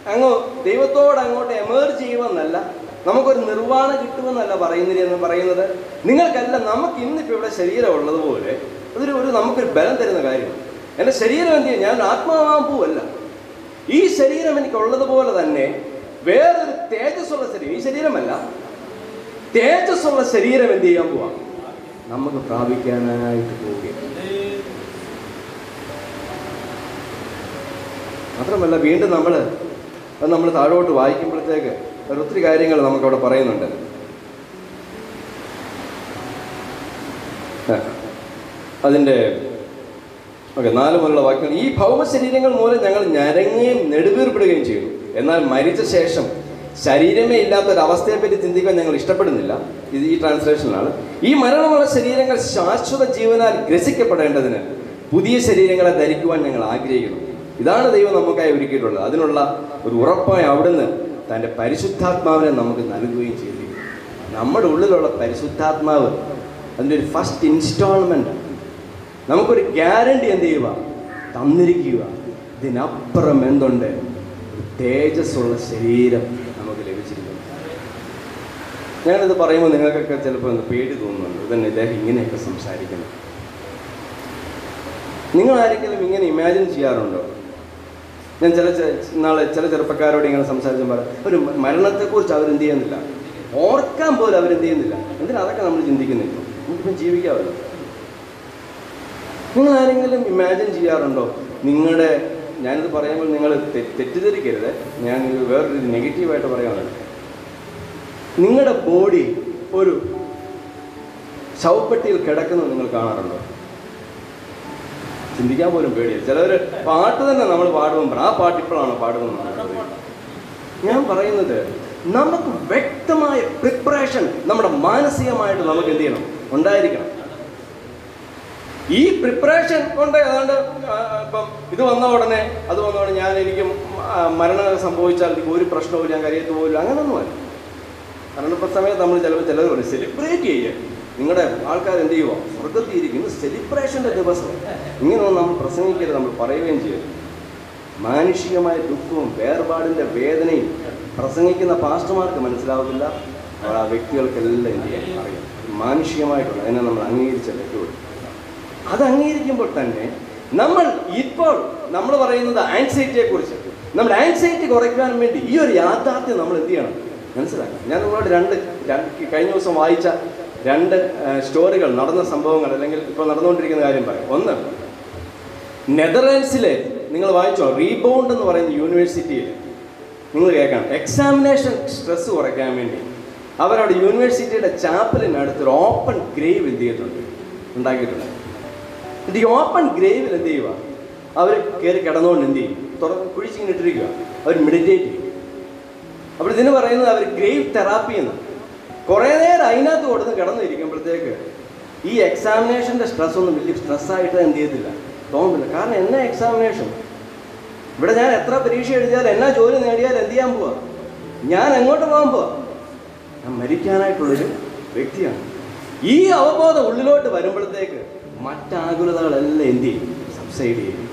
അങ്ങോ ദൈവത്തോട് അങ്ങോട്ട് എമേർജ് ചെയ്യുമെന്നല്ല നമുക്കൊരു നിർവാണം കിട്ടുമെന്നല്ല പറയുന്നില്ല എന്ന് പറയുന്നത് നിങ്ങൾക്കല്ല നമുക്ക് ഇന്നിപ്പോൾ ഇവിടെ ശരീരം ഉള്ളതുപോലെ അതൊരു ഒരു നമുക്കൊരു ബലം തരുന്ന കാര്യമാണ്. എന്റെ ശരീരം എന്ത് ചെയ്യും? ഞാൻ ആത്മാവാൻ പോവല്ല. ഈ ശരീരം എനിക്കുള്ളതുപോലെ തന്നെ വേറൊരു തേജസ്സുള്ള ശരീരം ഈ ശരീരമല്ല. തേജസ്സുള്ള ശരീരം എന്ത് ചെയ്യാൻ പോവാം? നമുക്ക് പ്രാപിക്കാനായിട്ട് പോവുകയാണ്. മാത്രമല്ല വീണ്ടും നമ്മൾ അത് നമ്മൾ താഴോട്ട് വായിക്കുമ്പോഴത്തേക്ക് ഒത്തിരി കാര്യങ്ങൾ നമുക്കവിടെ പറയുന്നുണ്ട്. അതിന്റെ ഓക്കെ നാല് മുതലുള്ള വാക്യങ്ങൾ. ഈ ഭൗമശരീരങ്ങൾ മൂലം ഞങ്ങൾ ഞരങ്ങുകയും നെടുവീർപ്പെടുകയും ചെയ്യുന്നു എന്നാൽ മരിച്ച ശേഷം ശരീരമേ ഇല്ലാത്ത ഒരു അവസ്ഥയെപ്പറ്റി ചിന്തിക്കാൻ ഞങ്ങൾ ഇഷ്ടപ്പെടുന്നില്ല. ഇത് ഈ ട്രാൻസ്ലേഷനിലാണ്. ഈ മരണമുള്ള ശരീരങ്ങൾ ശാശ്വത ജീവനാൽ ഗ്രസിക്കപ്പെടേണ്ടതിന് പുതിയ ശരീരങ്ങളെ ധരിക്കുവാൻ ഞങ്ങൾ ആഗ്രഹിക്കുന്നു. ഇതാണ് ദൈവം നമുക്കായി ഒരുക്കിയിട്ടുള്ളത്. അതിനുള്ള ഒരു ഉറപ്പായി അവിടുന്ന് തന്റെ പരിശുദ്ധാത്മാവിനെ നമുക്ക് നൽകുകയും ചെയ്തിരിക്കുന്നു നമ്മുടെ ഉള്ളിലുള്ള പരിശുദ്ധാത്മാവ് അതിന്റെ ഒരു ഫസ്റ്റ് ഇൻസ്റ്റാൾമെന്റ് നമുക്കൊരു ഗ്യാരണ്ടി എന്ത് ചെയ്യുക? തന്നിരിക്കുക. ഇതിനപ്പുറം എന്തുണ്ട്? തേജസ്സുള്ള ശരീരം നമുക്ക് ലഭിച്ചിരിക്കുന്നു. ഞാനിത് പറയുമ്പോൾ നിങ്ങൾക്കൊക്കെ ചിലപ്പോൾ ഒന്ന് പേടി തോന്നുന്നുണ്ട്. ഇതന്നെ ഇദ്ദേഹം ഇങ്ങനെയൊക്കെ സംസാരിക്കുന്നു നിങ്ങൾ ആരെങ്കിലും ഇങ്ങനെ ഇമാജിൻ ചെയ്യാറുണ്ടോ? ഞാൻ ചില നാളെ ചില ചെറുപ്പക്കാരോട് ഇങ്ങനെ സംസാരിച്ചപ്പോൾ ഒരു മ- മരണത്തെക്കുറിച്ച് അവരെന്ത് ചെയ്യുന്നില്ല. ഓർക്കാൻ പോലും അവരെന്ത് ചെയ്യുന്നില്ല. എന്തിനാ അതൊക്കെ നമ്മൾ ചിന്തിക്കുന്നില്ല നമുക്കിപ്പം ജീവിക്കാമല്ലോ. നിങ്ങൾ ആരെങ്കിലും ഇമാജിൻ ചെയ്യാറുണ്ടോ? നിങ്ങളുടെ ഞാനിത് പറയുമ്പോൾ നിങ്ങൾ തെറ്റിദ്ധരിക്കരുത്. ഞാൻ വേറൊരു നെഗറ്റീവായിട്ട് പറയാനുള്ളത് നിങ്ങളുടെ ബോഡി ഒരു ശവപ്പെട്ടിയിൽ കിടക്കുന്നത് നിങ്ങൾ കാണാറുണ്ടോ? ചിന്തിക്കാൻ പോലും പേടിയാണ് ചിലവർ പാട്ട് തന്നെ നമ്മൾ പാടുമ്പോൾ ആ പാട്ട് ഇപ്പോഴാണ് പാടുന്നത്. ഞാൻ പറയുന്നത് നമുക്ക് വ്യക്തമായ പ്രിപ്പറേഷൻ നമ്മുടെ മാനസികമായിട്ട് നമുക്ക് എന്ത് ചെയ്യണം? ഉണ്ടായിരിക്കണം. ഈ പ്രിപ്പറേഷൻ കൊണ്ട് ഏതാണ്ട് ഇപ്പം ഇത് വന്ന ഉടനെ അത് വന്ന ഉടനെ ഞാൻ എനിക്ക് മരണം സംഭവിച്ചാൽ എനിക്ക് ഒരു പ്രശ്നവും ഞാൻ കരയത്ത് പോകില്ല കാരണം ഇപ്പം സമയത്ത് നമ്മൾ ചിലപ്പോൾ ചിലർ സെലിബ്രേറ്റ് ചെയ്യുക നിങ്ങളുടെ ആൾക്കാർ എന്ത് ചെയ്യുക സ്വർഗത്തിയിരിക്കുന്നു സെലിബ്രേഷന്റെ ദിവസം ഇങ്ങനെയൊന്നും നമ്മൾ പ്രസംഗിക്കരുത് നമ്മൾ പറയുകയും ചെയ്യും. മാനുഷികമായ ദുഃഖവും വേർപാടിന്റെ വേദനയും പ്രസംഗിക്കുന്ന പാസ്റ്റർമാർക്ക് മനസ്സിലാവില്ല. ആ വ്യക്തികൾക്കെല്ലാം എന്ത് ചെയ്യാൻ അറിയാം. മാനുഷികമായിട്ടുള്ള അതിനെ നമ്മൾ അംഗീകരിച്ച വ്യക്തിയോട്. അത് അംഗീകരിക്കുമ്പോൾ തന്നെ നമ്മൾ ഇപ്പോൾ നമ്മൾ പറയുന്നത് ആൻസൈറ്റിയെ നമ്മൾ ആൻസൈറ്റി കുറയ്ക്കാൻ വേണ്ടി ഈ ഒരു യാഥാർത്ഥ്യം നമ്മൾ എന്ത് ചെയ്യണം? മനസ്സിലാക്കണം. ഞാൻ നിങ്ങളോട് രണ്ട് കഴിഞ്ഞ ദിവസം വായിച്ച രണ്ട് സ്റ്റോറികൾ നടന്ന സംഭവങ്ങൾ അല്ലെങ്കിൽ ഇപ്പോൾ നടന്നുകൊണ്ടിരിക്കുന്ന കാര്യം പറയാം. ഒന്ന് നെതർലാൻഡ്സിലെ നിങ്ങൾ വായിച്ചോ റീബൗണ്ട് എന്ന് പറയുന്ന യൂണിവേഴ്സിറ്റിയിൽ നിങ്ങൾ കേൾക്കണം എക്സാമിനേഷൻ സ്ട്രെസ് കുറയ്ക്കാൻ വേണ്ടി അവരവിടെ യൂണിവേഴ്സിറ്റിയുടെ ചാപ്പലിനടുത്ത് ഒരു ഓപ്പൺ ഗ്രേവ് എന്ത് ചെയ്തിട്ടുണ്ട്? ഉണ്ടാക്കിയിട്ടുണ്ട്. ഈ ഓപ്പൺ ഗ്രേവിൽ എന്ത് ചെയ്യുക അവർ കയറി കിടന്നുകൊണ്ട് എന്ത് ചെയ്യും? തുറന്ന് കുഴിച്ചിങ്ങനെ ഇട്ടിരിക്കുക അവർ മെഡിറ്റേറ്റ് ചെയ്യും. അപ്പോൾ ഇതിന് പറയുന്നത് അവർ ഗ്രേവ് തെറാപ്പി എന്ന് കുറേ നേരം അതിനകത്ത് കൊടുത്ത് കിടന്നിരിക്കുമ്പോഴത്തേക്ക് ഈ എക്സാമിനേഷന്റെ സ്ട്രെസ് ഒന്നും വലിയ സ്ട്രെസ്സായിട്ട് എന്ത് ചെയ്തില്ല. തോന്നുന്നില്ല. കാരണം എന്നാ എക്സാമിനേഷൻ ഇവിടെ ഞാൻ എത്ര പരീക്ഷ എഴുതിയാൽ എന്നാ ജോലി നേടിയാൽ എന്ത് ചെയ്യാൻ പോവാ? ഞാൻ എങ്ങോട്ട് പോകാൻ പോവാ? ഞാൻ മരിക്കാനായിട്ടുള്ളൊരു വ്യക്തിയാണ്. ഈ അവബോധം ഉള്ളിലോട്ട് വരുമ്പോഴത്തേക്ക് മറ്റാകുലതകളെല്ലാം എന്ത് ചെയ്യും? സബ്സൈഡ് ചെയ്യും.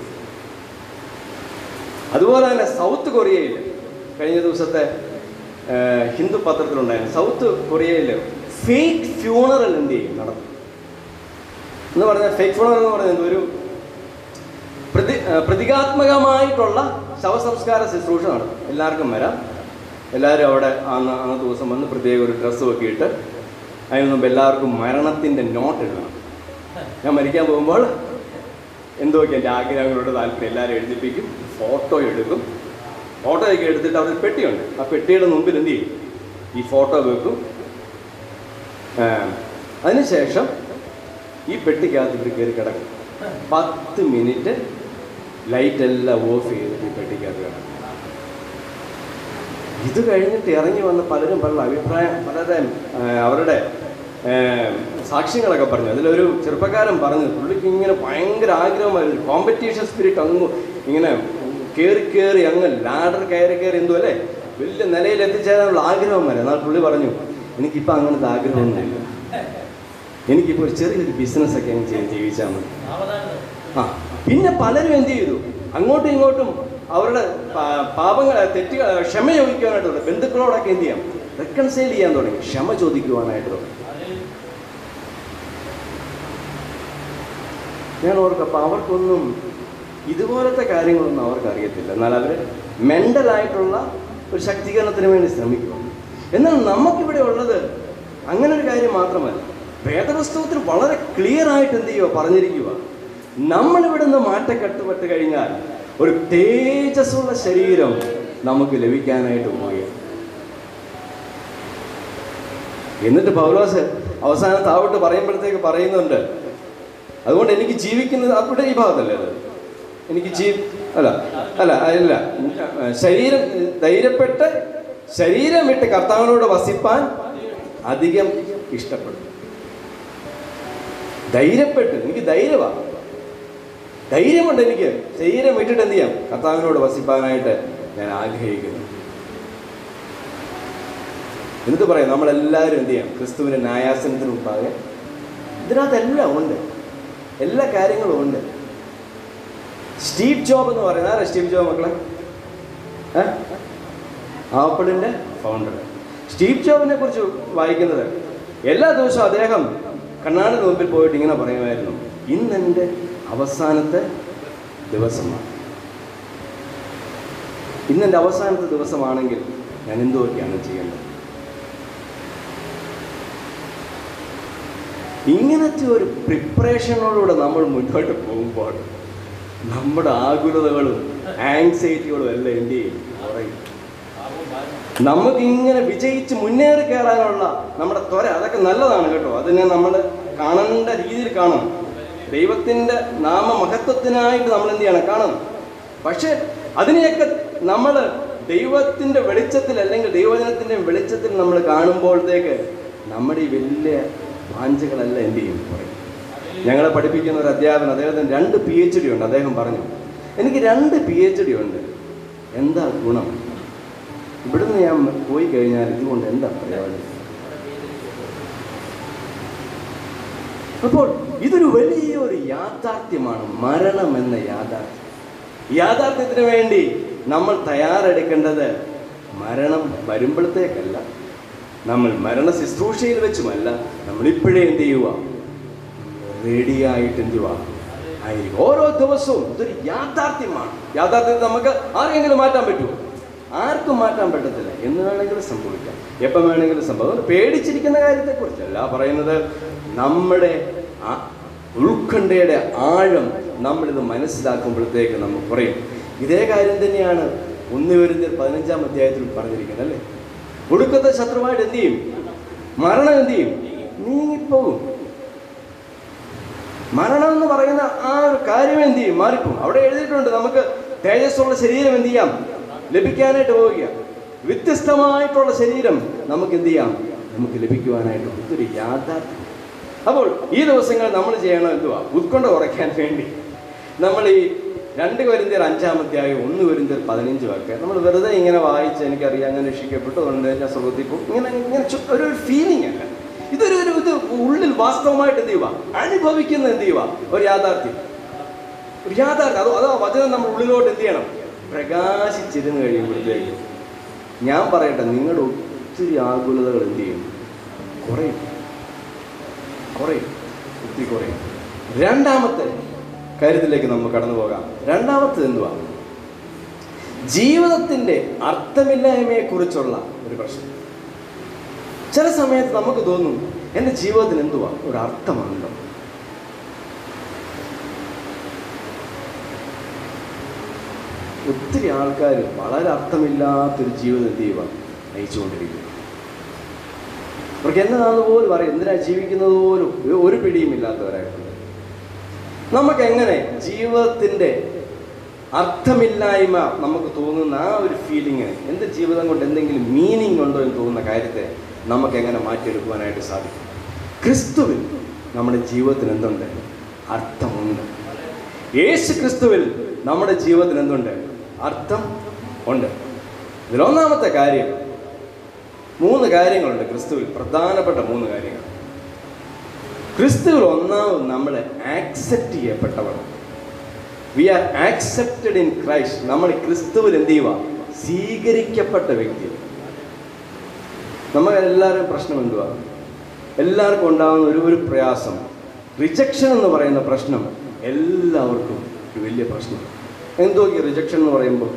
അതുപോലെ തന്നെ സൗത്ത് കൊറിയയിൽ കഴിഞ്ഞ ദിവസത്തെ ഹിന്ദു പത്രത്തിലുണ്ടായിരുന്നു. സൗത്ത് കൊറിയയിൽ ഫേക്ക് ഫ്യൂണറൽ എന്ത് ചെയ്യും? നടത്തും എന്ന് പറഞ്ഞാൽ ഫേക്ക് ഫ്യൂണറൽ എന്ന് പറയുന്നത് ഒരു പ്രതി പ്രതീകാത്മകമായിട്ടുള്ള ശവസംസ്കാര ശുശ്രൂഷ നടത്തും എല്ലാവർക്കും വരാം. എല്ലാവരും അവിടെ അന്ന് അന്നത്തെ ദിവസം വന്ന് പ്രത്യേക ഒരു ഡ്രസ്സ് ഇട്ട് അതിന് മുമ്പ് എല്ലാവർക്കും മരണത്തിന്റെ നോട്ട് എഴുതണം. ഞാൻ മരിക്കാൻ പോകുമ്പോൾ എന്തൊക്കെ എന്റെ ആഗ്രഹങ്ങളോട് താല്പര്യം എല്ലാവരും എഴുതിപ്പിക്കും ഫോട്ടോ എടുക്കും. ഫോട്ടോ ഒക്കെ എടുത്തിട്ട് അവിടെ പെട്ടിയുണ്ട്. ആ പെട്ടിയുടെ മുമ്പിൽ എന്ത് ചെയ്യും? ഈ ഫോട്ടോ വെക്കും. അതിനുശേഷം ഈ പെട്ടിക്കകത്ത് ഇവർ കയറി കിടക്കും. പത്ത് മിനിറ്റ് ലൈറ്റ് എല്ലാം ഓഫ് ചെയ്തിട്ട് ഈ പെട്ടിക്കകത്ത് കിടക്കും. ഇത് കഴിഞ്ഞിട്ട് ഇറങ്ങി വന്ന പലരും പല അഭിപ്രായം പലരുടെ അവരുടെ സാക്ഷ്യങ്ങളൊക്കെ പറഞ്ഞു. അതിലൊരു ചെറുപ്പക്കാരൻ പറഞ്ഞു പുള്ളിക്ക് ഇങ്ങനെ ഭയങ്കര ആഗ്രഹമായിരുന്നു കോമ്പറ്റീഷൻ സ്പിരിറ്റ് അങ്ങ് ഇങ്ങനെ കയറി കയറി അങ്ങ് ലാഡർ കയറി കയറി എന്തോ അല്ലേ? വലിയ നിലയിൽ എത്തിച്ചേരാനുള്ള ആഗ്രഹം വരെ എന്നാൽ പുള്ളി പറഞ്ഞു എനിക്കിപ്പോൾ അങ്ങനത്തെ ആഗ്രഹമൊന്നുമില്ല. എനിക്കിപ്പോൾ ഒരു ചെറിയൊരു ബിസിനസ്സൊക്കെ അങ്ങ് ചെയ്ത് ജീവിച്ചാൽ മതി. ആ പിന്നെ പലരും എന്ത് ചെയ്തു? അങ്ങോട്ടും ഇങ്ങോട്ടും അവരുടെ പാപങ്ങൾ തെറ്റുകൾ ക്ഷമ ചോദിക്കുവാനായിട്ട് ബന്ധുക്കളോടൊക്കെ എന്ത് ചെയ്യാം? റെക്കൺസൈൽ ചെയ്യാൻ തുടങ്ങി. ക്ഷമ ചോദിക്കുവാനായിട്ട് തുടങ്ങി. ഞാൻ ഓർക്കപ്പോൾ അവർക്കൊന്നും ഇതുപോലത്തെ കാര്യങ്ങളൊന്നും അവർക്ക് അറിയത്തില്ല എന്നാൽ അവർ മെന്റലായിട്ടുള്ള ഒരു ശക്തീകരണത്തിന് വേണ്ടി ശ്രമിക്കും. എന്നാൽ നമുക്കിവിടെ ഉള്ളത് അങ്ങനെ ഒരു കാര്യം മാത്രമല്ല. വേദപുസ്തകത്തിൽ വളരെ ക്ലിയർ ആയിട്ട് എന്ത് ചെയ്യുക പറഞ്ഞിരിക്കുക നമ്മളിവിടെ നിന്ന് മാറ്റക്കെട്ടുപെട്ട് കഴിഞ്ഞാൽ ഒരു തേജസ്സുള്ള ശരീരം നമുക്ക് ലഭിക്കാനായിട്ട് പോയി എന്നിട്ട് പൗലോസ് അവസാനം പറയുമ്പോഴത്തേക്ക് പറയുന്നുണ്ട് അതുകൊണ്ട് എനിക്ക് ജീവിക്കുന്നത് അവിടെ ഈ ഭാഗത്തല്ലേ അത് എനിക്ക് ജീ അല്ല അല്ല അല്ല. ശരീരം ധൈര്യപ്പെട്ട് ശരീരം വിട്ട് കർത്താവിനോട് വസിപ്പാൻ അധികം ഇഷ്ടപ്പെടും. ധൈര്യപ്പെട്ട് എനിക്ക് ധൈര്യമാണ് ധൈര്യമുണ്ട് എനിക്ക്. ശരീരം വിട്ടിട്ട് എന്ത് ചെയ്യാം? കർത്താവിനോട് വസിപ്പാനായിട്ട് ഞാൻ ആഗ്രഹിക്കുന്നു. എന്നിട്ട് പറയാം നമ്മളെല്ലാവരും എന്ത് ചെയ്യാം? ക്രിസ്തുവിന്റെ ന്യായാസനത്തിന് മുമ്പാകെ. ഇതിനകത്തെല്ലാം ഉണ്ട്. എല്ലാ കാര്യങ്ങളും ഉണ്ട്. സ്റ്റീവ് ജോബ് എന്ന് പറയുന്നത് ആരാ സ്റ്റീവ് ജോബ് മക്കളെ? ആപ്പിളിന്റെ ഫൗണ്ടർ സ്റ്റീവ് ജോബിനെ കുറിച്ച് വായിക്കുന്നത് എല്ലാ ദിവസവും അദ്ദേഹം കണ്ണാടി മുമ്പിൽ പോയിട്ട് ഇങ്ങനെ പറയുമായിരുന്നു. ഇന്ന് ഇന്നെന്റെ അവസാനത്തെ ദിവസമാണ്. ഇന്നെന്റെ അവസാനത്തെ ദിവസമാണെങ്കിൽ ഞാൻ എന്തൊക്കെയാണ് ചെയ്യേണ്ടത്? ഇങ്ങനത്തെ ഒരു പ്രിപ്പറേഷനോടുകൂടെ നമ്മൾ മുന്നോട്ട് പോകുമ്പോൾ നമ്മുടെ ആകുലതകളും ആങ്സൈറ്റികളും എല്ലാം എന്ത് ചെയ്യും? കുറയും നമുക്ക് ഇങ്ങനെ വിജയിച്ച് മുന്നേറി കയറാനുള്ള നമ്മുടെ ത്വര അതൊക്കെ നല്ലതാണ് കേട്ടോ. അതിനെ നമ്മൾ കാണേണ്ട രീതിയിൽ കാണണം ദൈവത്തിന്റെ നാമമഹത്വത്തിനായിട്ട് നമ്മൾ എന്ത് ചെയ്യണം? കാണും. പക്ഷെ അതിനെയൊക്കെ നമ്മൾ ദൈവത്തിന്റെ വെളിച്ചത്തിൽ അല്ലെങ്കിൽ ദൈവജനത്തിന്റെ വെളിച്ചത്തിൽ നമ്മൾ കാണുമ്പോഴത്തേക്ക് നമ്മുടെ ഈ വലിയ വാഞ്ചകളെല്ലാം എന്ത് ചെയ്യും? പറയും ഞങ്ങളെ പഠിപ്പിക്കുന്ന ഒരു അധ്യാപകൻ അദ്ദേഹത്തിന് രണ്ട് പി എച്ച് ഡി ഉണ്ട് അദ്ദേഹം പറഞ്ഞു. എനിക്ക് രണ്ട് പി എച്ച് ഡി ഉണ്ട്. എന്താ ഗുണം? ഇവിടുന്ന് ഞാൻ പോയി കഴിഞ്ഞാൽ ഇതുകൊണ്ട് എന്താ പ്രയോജനം അപ്പോൾ ഇതൊരു വലിയൊരു യാഥാർത്ഥ്യമാണ് മരണം എന്ന യാഥാർത്ഥ്യം. യാഥാർത്ഥ്യത്തിന് വേണ്ടി നമ്മൾ തയ്യാറെടുക്കേണ്ടത് മരണം വരുമ്പോഴത്തേക്കല്ല. നമ്മൾ മരണ ശുശ്രൂഷയിൽ വെച്ചുമല്ല നമ്മളിപ്പോഴേ എന്ത് ചെയ്യുക റെഡിയായിട്ട് എന്ത് ചെയ്യുക ആയിരിക്കും. ഓരോ ദിവസവും ഇതൊരു യാഥാർത്ഥ്യമാണ്. യാഥാർത്ഥ്യം നമുക്ക് ആരെങ്കിലും മാറ്റാൻ പറ്റുമോ? ആർക്കും മാറ്റാൻ പറ്റത്തില്ല. എന്ന് വേണമെങ്കിലും സംഭവിക്കാം. എപ്പം വേണമെങ്കിലും സംഭവം പേടിച്ചിരിക്കുന്ന കാര്യത്തെക്കുറിച്ചല്ല പറയുന്നത്. നമ്മുടെ ഉൾക്കണ്ഠയുടെ ആഴം നമ്മളിത് മനസ്സിലാക്കുമ്പോഴത്തേക്ക് നമുക്ക് പറയും ഇതേ കാര്യം തന്നെയാണ് ഒന്ന് വരുന്ന പതിനഞ്ചാം അധ്യായത്തിൽ പറഞ്ഞിരിക്കുന്നത് അല്ലേ? ഒടുക്കത്തെ ശത്രുവായിട്ട് എന്ത് ചെയ്യും? മരണം എന്ത് ചെയ്യും? നീങ്ങിപ്പോകും. മരണം എന്ന് പറയുന്ന ആ ഒരു കാര്യം എന്ത് ചെയ്യും? മാറിപ്പോകും അവിടെ എഴുതിയിട്ടുണ്ട് നമുക്ക് തേജസ്സുള്ള ശരീരം എന്ത് ചെയ്യാം? ലഭിക്കാനായിട്ട് പോവുക വ്യത്യസ്തമായിട്ടുള്ള ശരീരം നമുക്ക് എന്ത് ചെയ്യാം? നമുക്ക് ലഭിക്കുവാനായിട്ട് ഇതൊരു യാഥാർത്ഥ്യം. അപ്പോൾ ഈ ദിവസങ്ങൾ നമ്മൾ ചെയ്യണം എന്തുവാ? ഉത്കൊണ്ട കുറയ്ക്കാൻ വേണ്ടി. നമ്മൾ ഈ രണ്ട് വരുന്നേർ അഞ്ചാം അധ്യായം ഒന്ന് വരുന്നേർ പതിനഞ്ചും ഒക്കെ നമ്മൾ വെറുതെ ഇങ്ങനെ വായിച്ച് എനിക്കറിയാം ഞാൻ രക്ഷിക്കപ്പെട്ടു അതുകൊണ്ട് ഞാൻ സ്വർഗത്തിൽ ഇങ്ങനെ ഇങ്ങനെ ഒരു ഫീലിംഗ് അല്ല. ഇതൊരു ഒരു ഇത് ഉള്ളിൽ വാസ്തവമായിട്ട് എന്ത് ചെയ്യുക അനുഭവിക്കുന്ന എന്ത് ചെയ്യുക ഒരു യാഥാർത്ഥ്യം. ഒരു യാഥാർത്ഥ്യം. അത് അതോ വചനം നമ്മൾ ഉള്ളിലോട്ട് എന്ത് ചെയ്യണം? പ്രകാശിച്ചിരുന്ന് കഴിയുമ്പോഴത്തേക്ക്. ഞാൻ പറയട്ടെ നിങ്ങളുടെ ഒത്തിരി ആകുലതകൾ എന്ത് ചെയ്യും? കുറയും. കുറയും. ഒത്തിരി കുറയും. രണ്ടാമത്തെ കാര്യത്തിലേക്ക് നമ്മൾ കടന്നു പോകാം. രണ്ടാമത്തത് എന്തുവാ? ജീവിതത്തിന്റെ അർത്ഥമില്ലായ്മയെക്കുറിച്ചുള്ള ഒരു പ്രശ്നം. ചില സമയത്ത് നമുക്ക് തോന്നും എന്റെ ജീവിതത്തിന് എന്തുവാ? ഒരു അർത്ഥമുണ്ടോ ഒത്തിരി ആൾക്കാർ വളരെ അർത്ഥമില്ലാത്തൊരു ജീവിതം എന്ത് ചെയ്യുക നയിച്ചുകൊണ്ടിരിക്കുന്നു. അവർക്ക് എന്നതാണെന്ന് പോലും അറിയാം. എന്തിനാ ജീവിക്കുന്നത് പോലും? ഒരു- പിടിയും ഇല്ലാത്തവരായിട്ടുണ്ട്. നമുക്ക് എങ്ങനെ ജീവിതത്തിന്റെ അർത്ഥമില്ലായ്മ നമുക്ക് തോന്നുന്ന ആ ഒരു ഫീലിങ്ങിന് എന്റെ ജീവിതം കൊണ്ട് എന്തെങ്കിലും മീനിങ് ഉണ്ടോ എന്ന് തോന്നുന്ന കാര്യത്തെ നമുക്ക് എങ്ങനെ മാറ്റിയെടുക്കുവാനായിട്ട് സാധിക്കും? ക്രിസ്തുവിൽ നമ്മുടെ ജീവിതത്തിന് എന്തുണ്ട്? അർത്ഥമുണ്ട് യേശു ക്രിസ്തുവിൽ നമ്മുടെ ജീവിതത്തിന് എന്തുണ്ട്? അർത്ഥം ഉണ്ട്. ഇതിലൊന്നാമത്തെ കാര്യം മൂന്ന് കാര്യങ്ങളുണ്ട് ക്രിസ്തുവിൽ. പ്രധാനപ്പെട്ട മൂന്ന് കാര്യങ്ങൾ. ക്രിസ്തുവിൽ ഒന്നാമത് നമ്മൾ accept ചെയ്യപ്പെട്ടവർ. We are accepted in Christ നമ്മൾ ക്രിസ്തുവിൽ എന്ത് ചെയ്യുക സ്വീകരിക്കപ്പെട്ട നമ്മൾ എല്ലാവരും പ്രശ്നം എന്തുവാ? എല്ലാവർക്കും ഉണ്ടാകുന്ന ഒരു ഒരു പ്രയാസം. റിജക്ഷൻ എന്ന് പറയുന്ന പ്രശ്നം എല്ലാവർക്കും ഒരു വലിയ പ്രശ്നം. എന്തോ ഈ റിജക്ഷൻ എന്ന് പറയുമ്പോൾ?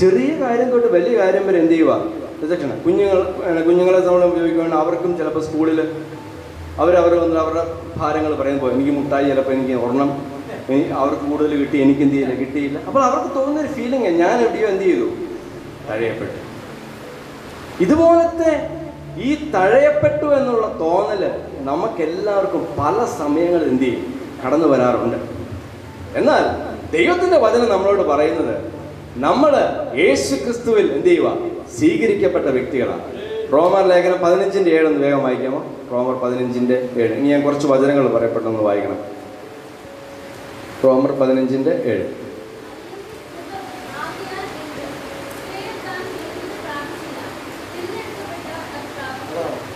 ചെറിയ കാര്യം തൊട്ട് വലിയ കാര്യം വരെ എന്ത് ചെയ്യുക റിജക്ഷൻ കുഞ്ഞുങ്ങൾ കുഞ്ഞുങ്ങളെ നമ്മൾ ഉപയോഗിക്കുകയാണെങ്കിൽ അവർക്കും ചിലപ്പോൾ സ്കൂളിൽ അവരവർ വന്ന് അവരുടെ ഭാരങ്ങൾ പറയുമ്പോൾ എനിക്ക് മുട്ടായി ചിലപ്പോൾ എനിക്ക് ഒരെണ്ണം. അവർക്ക് കൂടുതൽ കിട്ടി എനിക്ക് എന്ത് ചെയ്യില്ല? കിട്ടിയില്ല. അപ്പോൾ അവർക്ക് തോന്നുന്ന ഒരു ഫീലിംഗ് ഞാൻ എവിടെയോ എന്ത് ചെയ്തു? തഴയപ്പെട്ടു. ഇതുപോലത്തെ ഈ തഴയപ്പെട്ടു എന്നുള്ള തോന്നൽ നമുക്കെല്ലാവർക്കും പല സമയങ്ങളിൽ എന്ത് ചെയ്യും? കടന്നു വരാറുണ്ട്. എന്നാൽ ദൈവത്തിന്റെ വചനം നമ്മളോട് പറയുന്നത് നമ്മൾ യേശു ക്രിസ്തുവിൽ എന്ത് ചെയ്യുക? സ്വീകരിക്കപ്പെട്ട വ്യക്തികളാണ്. റോമർ ലേഖനം പതിനഞ്ചിന്റെ ഏഴ് ഒന്ന് വേഗം വായിക്കാമോ? റോമർ പതിനഞ്ചിന്റെ ഏഴ്. ഇനി ഞാൻ കുറച്ച് വചനങ്ങൾ പറയപ്പെട്ടൊന്ന് വായിക്കണം. റോമർ പതിനഞ്ചിന്റെ ഏഴ്.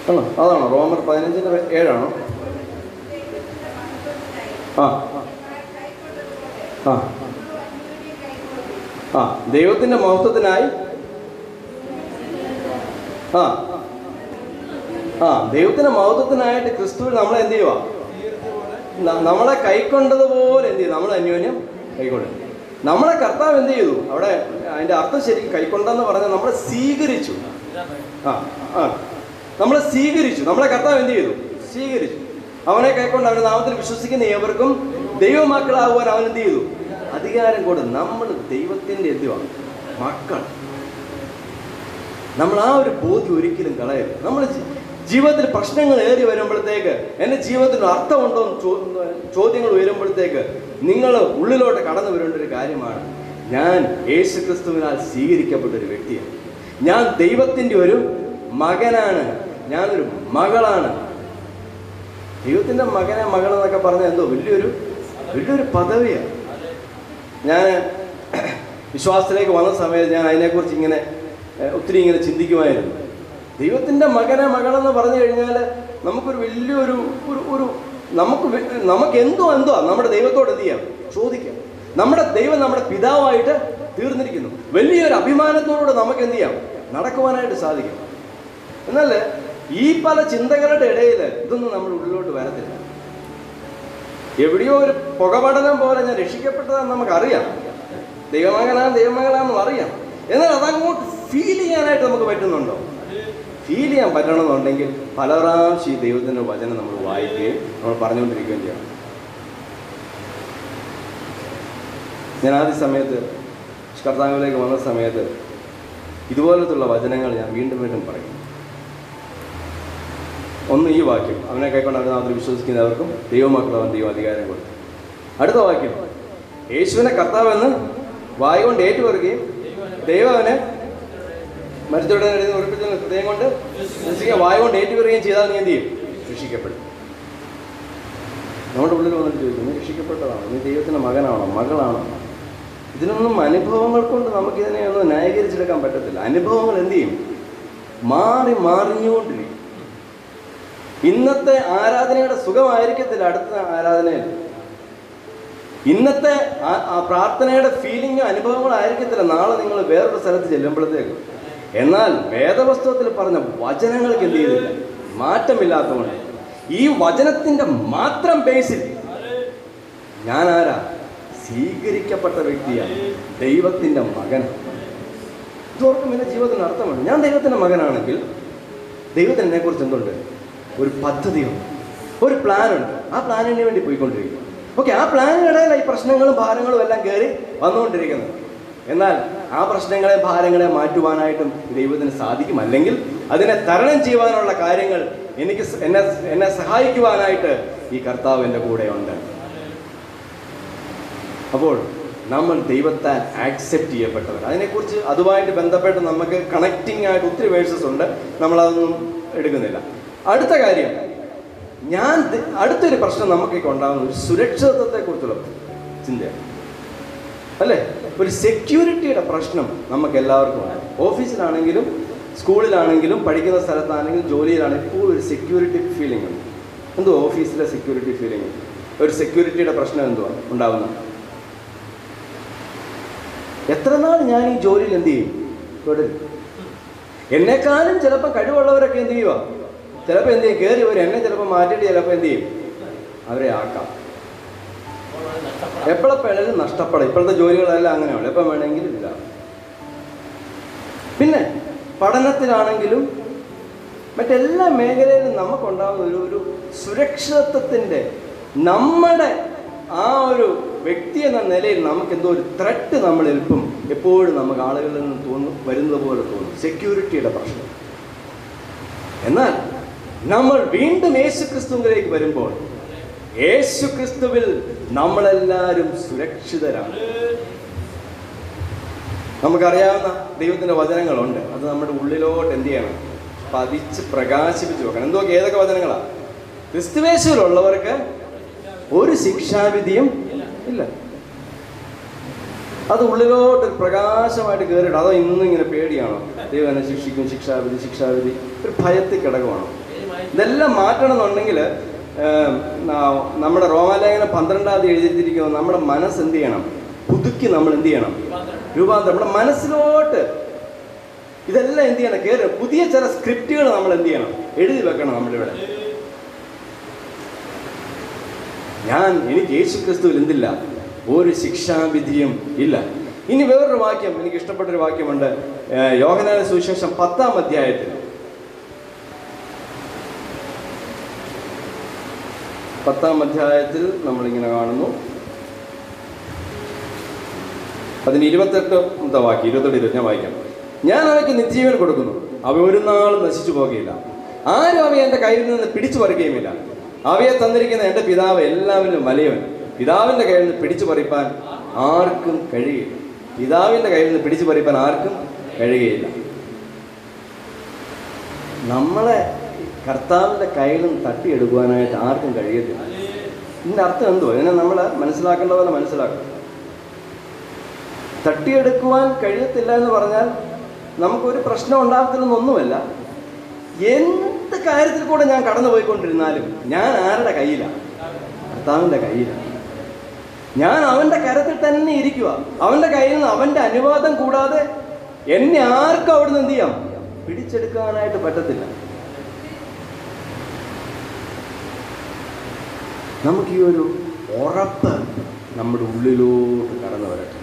അതാണോ? റോമർ പതിനഞ്ചിന്റെ ഏഴാണോ? ആ ആ. ആ ദൈവത്തിന്റെ മഹത്വത്തിനായി? ആ ആ ദൈവത്തിന്റെ മഹത്വത്തിനായിട്ട് ക്രിസ്തുവിൽ നമ്മൾ എന്ത് ചെയ്യുക നമ്മളെ കൈക്കൊണ്ടതുപോലെ എന്ത് ചെയ്യും നമ്മൾ അന്യോന്യം കൈക്കൊണ്ട്. നമ്മളെ കർത്താവ് എന്ത് ചെയ്തു? അവിടെ അതിന്റെ അർത്ഥം ശരിക്കും കൈക്കൊണ്ടെന്ന് പറഞ്ഞാൽ നമ്മളെ സ്വീകരിച്ചു. ആ ആ. നമ്മളെ സ്വീകരിച്ചു. നമ്മളെ കർത്താവ് എന്ത് ചെയ്തു? സ്വീകരിച്ചു. അവനെ കൈക്കൊണ്ട് അവന്റെ നാമത്തിൽ വിശ്വസിക്കുന്ന ഏവർക്കും ദൈവമക്കളാകുവാൻ അവൻ എന്ത് ചെയ്തു? അധികാരം കൊണ്ട് നമ്മൾ ദൈവത്തിന്റെ എന്തുവാണ് മക്കൾ നമ്മൾ ആ ഒരു ബോധ്യം ഒരിക്കലും കളയരുത്. നമ്മൾ ജീവിതത്തിൽ പ്രശ്നങ്ങൾ ഏറി വരുമ്പോഴത്തേക്ക് എന്റെ ജീവിതത്തിന് അർത്ഥമുണ്ടോ എന്ന് ചോദ്യങ്ങൾ ഉയരുമ്പോഴത്തേക്ക് നിങ്ങൾ ഉള്ളിലോട്ട് കടന്നു വരേണ്ട ഒരു കാര്യമാണ്. ഞാൻ യേശുക്രിസ്തുവിനാൽ സ്വീകരിക്കപ്പെട്ട ഒരു വ്യക്തിയാണ്. ഞാൻ ദൈവത്തിന്റെ ഒരു മകനാണ്. ഞാനൊരു മകളാണ്. ദൈവത്തിന്റെ മകനെ മകൾ എന്നൊക്കെ പറഞ്ഞാൽ എന്തോ വലിയൊരു വലിയൊരു പദവിയാണ്. ഞാൻ വിശ്വാസത്തിലേക്ക് വന്ന സമയത്ത് ഞാൻ അതിനെക്കുറിച്ച് ഇങ്ങനെ ഒത്തിരി ഇങ്ങനെ ചിന്തിക്കുമായിരുന്നു. ദൈവത്തിന്റെ മകനെ മകളെന്ന് പറഞ്ഞു കഴിഞ്ഞാൽ നമുക്കൊരു വലിയൊരു ഒരു ഒരു നമുക്ക് നമുക്ക് എന്തോ എന്തോ നമ്മുടെ ദൈവത്തോട് എന്ത് ചെയ്യാം? ചോദിക്കാം. നമ്മുടെ ദൈവം നമ്മുടെ പിതാവായിട്ട് തീർന്നിരിക്കുന്നു. വലിയൊരു അഭിമാനത്തോടുകൂടെ നമുക്ക് എന്ത് ചെയ്യാം? നടക്കുവാനായിട്ട് സാധിക്കും. എന്നാൽ ഈ പല ചിന്തകളുടെ ഇടയിൽ ഇതൊന്നും നമ്മൾ ഉള്ളിലോട്ട് വരത്തില്ല. എവിടെയോ ഒരു പുകപടനം പോലെ ഞാൻ രക്ഷിക്കപ്പെട്ടതാണെന്ന് നമുക്കറിയാം. ദൈവമകനാ ദൈവമകളാണെന്നും അറിയാം. എന്നാൽ അതങ്ങോട്ട് ഫീൽ ചെയ്യാനായിട്ട് നമുക്ക് പറ്റുന്നുണ്ടോ? ഫീൽ ചെയ്യാൻ പറ്റണമെന്നുണ്ടെങ്കിൽ പല പ്രാവശ്യം ഈ ദൈവത്തിന്റെ വചനം നമ്മൾ വായിക്കുകയും നമ്മൾ പറഞ്ഞുകൊണ്ടിരിക്കുകയും ചെയ്യണം ഞാൻ ആദ്യ സമയത്ത് കർത്താവിലേക്ക് വന്ന സമയത്ത് ഇതുപോലത്തുള്ള വചനങ്ങൾ ഞാൻ വീണ്ടും വീണ്ടും പറയും. ഒന്ന് ഈ വാക്യം. അവനെ കൈക്കൊണ്ട് അവനെ നാമത്തിൽ വിശ്വസിക്കുന്നവർക്കും ദൈവമാക്കുള്ള അവൻ ദൈവം അധികാരം കൊടുത്തു അടുത്ത വാക്യം. യേശുവിനെ കർത്താവെന്ന് വായുകൊണ്ട് ഏറ്റുപറയുകയും ദൈവം അവനെ ഉറപ്പിച്ച ഹൃദയം കൊണ്ട് വിശ്വസിക്കുക വായുകൊണ്ട് ഏറ്റുപറയുകയും ചെയ്താൽ നീ എന്ത് ചെയ്യും? രക്ഷിക്കപ്പെടും. നമ്മുടെ ഉള്ളിൽ വന്നിട്ട് ചോദിക്കും നീ രക്ഷിക്കപ്പെട്ടതാണോ? നീ ദൈവത്തിന്റെ മകനാണോ? മകളാണോ? ഇതിനൊന്നും അനുഭവങ്ങൾ കൊണ്ട് നമുക്കിതിനെ ഒന്നും ന്യായീകരിച്ചെടുക്കാൻ പറ്റത്തില്ല. അനുഭവങ്ങൾ എന്ത് ചെയ്യും? മാറി മാറിഞ്ഞുകൊണ്ടിരിക്കും. ഇന്നത്തെ ആരാധനയുടെ സുഖമായിരിക്കത്തില്ല അടുത്ത ആരാധനയിൽ. ഇന്നത്തെ പ്രാർത്ഥനയുടെ ഫീലിംഗും അനുഭവങ്ങളായിരിക്കത്തില്ല നാളെ നിങ്ങൾ വേറൊരു സ്ഥലത്ത് ചെല്ലുമ്പോഴത്തേക്ക്. എന്നാൽ വേദവസ്തുവത്തിൽ പറഞ്ഞ വചനങ്ങൾക്ക് എന്ത് ചെയ്തില്ല? മാറ്റമില്ലാത്തതുകൊണ്ട്. ഈ വചനത്തിന്റെ മാത്രം ബേസിൽ ഞാൻ ആരാ സ്വീകരിക്കപ്പെട്ട വ്യക്തിയാണ്. ദൈവത്തിന്റെ മകൻ. ഇതോർക്കും എന്റെ ജീവിതത്തിന് അർത്ഥമാണ് ഞാൻ ദൈവത്തിന്റെ മകനാണെങ്കിൽ ദൈവത്തിന് എന്നെ കുറിച്ച് എന്തുണ്ട്? ഒരു പദ്ധതിയുണ്ട്. ഒരു പ്ലാനുണ്ട്. ആ പ്ലാനിന് വേണ്ടി പോയിക്കൊണ്ടിരിക്കും ഓക്കെ ആ പ്ലാനിനിടയിൽ ഈ പ്രശ്നങ്ങളും ഭാരങ്ങളും എല്ലാം കയറി വന്നുകൊണ്ടിരിക്കുന്നു എന്നാൽ ആ പ്രശ്നങ്ങളെ ഭാരങ്ങളെ മാറ്റുവാനായിട്ടും ദൈവത്തിന് സാധിക്കും. അല്ലെങ്കിൽ അതിനെ തരണം ചെയ്യുവാനുള്ള കാര്യങ്ങൾ എനിക്ക് എന്നെ എന്നെ സഹായിക്കുവാനായിട്ട് ഈ കർത്താവ് എന്റെ കൂടെയുണ്ട് അപ്പോൾ നമ്മൾ ദൈവത്താൽ ആക്സെപ്റ്റ് ചെയ്യപ്പെട്ടവർ അതിനെക്കുറിച്ച് അതുമായിട്ട് ബന്ധപ്പെട്ട് നമുക്ക് കണക്റ്റിംഗ് ആയിട്ട് ഒത്തിരി വേഴ്സസ് ഉണ്ട്. നമ്മളതൊന്നും എടുക്കുന്നില്ല. അടുത്ത കാര്യം. ഞാൻ അടുത്തൊരു പ്രശ്നം നമുക്ക് ഉണ്ടാകുന്ന ഒരു സുരക്ഷിതത്വത്തെക്കുറിച്ചുള്ള ചിന്ത അല്ലേ? ഒരു സെക്യൂരിറ്റിയുടെ പ്രശ്നം നമുക്ക് എല്ലാവർക്കും ഉണ്ട് ഓഫീസിലാണെങ്കിലും സ്കൂളിലാണെങ്കിലും പഠിക്കുന്ന സ്ഥലത്താണെങ്കിലും ജോലിയിലാണെങ്കിലും ഇപ്പോൾ ഒരു സെക്യൂരിറ്റി ഫീലിംഗ് ഉണ്ട്. എന്തോ ഓഫീസിലെ സെക്യൂരിറ്റി ഫീലിംഗ് ഒരു സെക്യൂരിറ്റിയുടെ പ്രശ്നം എന്തുവാ? ഉണ്ടാകുന്നത് എത്ര നാൾ ഞാൻ ഈ ജോലിയിൽ എന്ത് ചെയ്യും? എന്നെക്കാളും ചിലപ്പോൾ കഴിവുള്ളവരൊക്കെ എന്ത് ചെയ്യുക ചിലപ്പോൾ എന്ത് ചെയ്യും? കയറി വരും. എന്നെ ചിലപ്പോൾ മാറ്റിയിട്ട് ചിലപ്പോൾ എന്ത് ചെയ്യും? അവരെ ആക്കാം. എപ്പോഴെപ്പോഴും നഷ്ടപ്പെടും? ഇപ്പോഴത്തെ ജോലികളെല്ലാം അങ്ങനെയാണ്. എപ്പം വേണമെങ്കിലും ഇല്ല. പിന്നെ പഠനത്തിലാണെങ്കിലും മറ്റെല്ലാ മേഖലയിലും നമുക്കുണ്ടാകുന്ന ഒരു ഒരു സുരക്ഷിതത്വത്തിന്റെ നമ്മുടെ ആ ഒരു വ്യക്തി എന്ന നിലയിൽ നമുക്ക് എന്തോ ഒരു ത്രെട്ട് നമ്മൾ എളുപ്പം എപ്പോഴും നമുക്ക് ആളുകളിൽ നിന്ന് തോന്നും വരുന്നത് പോലെ തോന്നും. സെക്യൂരിറ്റിയുടെ പ്രശ്നം. എന്നാൽ നമ്മൾ വീണ്ടും യേശു ക്രിസ്തുവിലേക്ക് വരുമ്പോൾ യേശു ക്രിസ്തുവിൽ നമ്മളെല്ലാവരും സുരക്ഷിതരാണ്. നമുക്കറിയാവുന്ന ദൈവത്തിന്റെ വചനങ്ങളുണ്ട്. അത് നമ്മുടെ ഉള്ളിലോട്ട് എന്ത് ചെയ്യണം? പതിച്ച് പ്രകാശിപ്പിച്ച് വെക്കണം. എന്തോ ഏതൊക്കെ വചനങ്ങളാ? ക്രിസ്തുവേശുവിലുള്ളവർക്ക് ഒരു ശിക്ഷാവിധിയും ഇല്ല. അത് ഉള്ളിലോട്ട് പ്രകാശമായിട്ട് കയറിയിട്ട് അതോ ഇന്നും ഇങ്ങനെ പേടിയാണോ? ദൈവം എന്നെ ശിക്ഷിക്കും ശിക്ഷാവിധി ശിക്ഷാവിധി. ഒരു ഭയത്തിൽ കിടക്കുവാണോ? ഇതെല്ലാം മാറ്റണമെന്നുണ്ടെങ്കിൽ നമ്മുടെ റോമാലേഖനം പന്ത്രണ്ടാം തീയതി നമ്മുടെ മനസ്സ് എന്ത് ചെയ്യണം? പുതുക്കി നമ്മൾ എന്ത് ചെയ്യണം? രൂപാന്തരം. നമ്മുടെ മനസ്സിലോട്ട് ഇതെല്ലാം എന്ത് ചെയ്യണം? കയറി പുതിയ ചില സ്ക്രിപ്റ്റുകൾ നമ്മൾ എന്ത് ചെയ്യണം? എഴുതി വെക്കണം നമ്മളിവിടെ. ഞാൻ എനിക്ക് യേശു ക്രിസ്തുവിൽ എന്തില്ല? ഒരു ശിക്ഷാവിധിയും ഇല്ല. ഇനി വേറൊരു വാക്യം എനിക്ക് ഇഷ്ടപ്പെട്ടൊരു വാക്യമുണ്ട്. ഏഹ് യോഹനാന സുവിശേഷം പത്താം അധ്യായത്തിൽ. പത്താം അധ്യായത്തിൽ നമ്മളിങ്ങനെ കാണുന്നു. അതിന് ഇരുപത്തെട്ട് വാക്കി ഇരുപത്തെട്ട് ഇരുപത് ഞാൻ വായിക്കാം. ഞാൻ അവയ്ക്ക് നിത്യജീവൻ കൊടുക്കുന്നു. അവ ഒരു നാളും നശിച്ചു പോകുകയില്ല. ആരും അവയെ എന്റെ കയ്യിൽ നിന്ന് പിടിച്ചു പറിക്കുകയുമില്ല. അവയെ തന്നിരിക്കുന്ന എന്റെ പിതാവ് എല്ലാവരും വലിയവൻ. പിതാവിന്റെ കയ്യിൽ നിന്ന് പിടിച്ചു പറിപ്പാൻ ആർക്കും കഴിയില്ല. പിതാവിന്റെ കയ്യിൽ നിന്ന് പിടിച്ചു പറിപ്പാൻ ആർക്കും കഴിയുകയില്ല നമ്മളെ കർത്താവിന്റെ നിന്ന് തട്ടിയെടുക്കുവാനായിട്ട് ആർക്കും കഴിയത്തില്ല. ഇതിന്റെ അർത്ഥം എന്തുവാ? ഇതിനെ നമ്മൾ മനസ്സിലാക്കേണ്ട പോലെ മനസ്സിലാക്കണം. തട്ടിയെടുക്കുവാൻ കഴിയത്തില്ല എന്ന് പറഞ്ഞാൽ നമുക്കൊരു പ്രശ്നം ഉണ്ടാകത്തില്ലെന്നൊന്നുമല്ല. എന്ത് കാര്യത്തിൽ കൂടെ ഞാൻ കടന്നു പോയിക്കൊണ്ടിരുന്നാലും ഞാൻ ആരുടെ കയ്യിലാണ് കർത്താവിന്റെ കയ്യിലാണ് ഞാൻ അവന്റെ കരത്തിൽ തന്നെ ഇരിക്കുക അവന്റെ കയ്യിൽ നിന്ന് അവന്റെ അനുവാദം കൂടാതെ എന്നെ ആർക്കും അവിടുന്ന് എന്ത് ചെയ്യാം? പിടിച്ചെടുക്കാനായിട്ട് പറ്റത്തില്ല. നമുക്ക് ഈ ഒരു ഉറപ്പ് നമ്മുടെ ഉള്ളിലോട്ട് കടന്നു വരട്ടെ.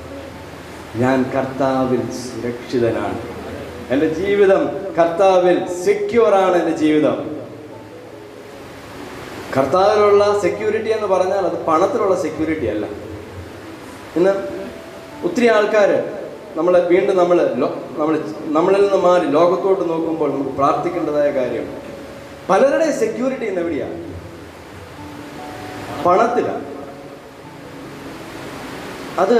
ഞാൻ കർത്താവിൽ സുരക്ഷിതനാണ്. എന്റെ ജീവിതം കർത്താവിൽ സെക്യൂറാണ് എന്റെ ജീവിതം. കർത്താവിലുള്ള സെക്യൂരിറ്റി എന്ന് പറഞ്ഞാൽ അത് പണത്തിലുള്ള സെക്യൂരിറ്റി അല്ല. ഇന്ന് ഒത്തിരി ആൾക്കാർ നമ്മൾ വീണ്ടും നമ്മൾ നമ്മൾ നമ്മളിൽ നിന്ന് മാറി ലോകത്തോട്ട് നോക്കുമ്പോൾ നമുക്ക് പ്രാർത്ഥിക്കേണ്ടതായ കാര്യം പലരുടെയും സെക്യൂരിറ്റി ഇന്ന് പണത്തിലാണ് അത്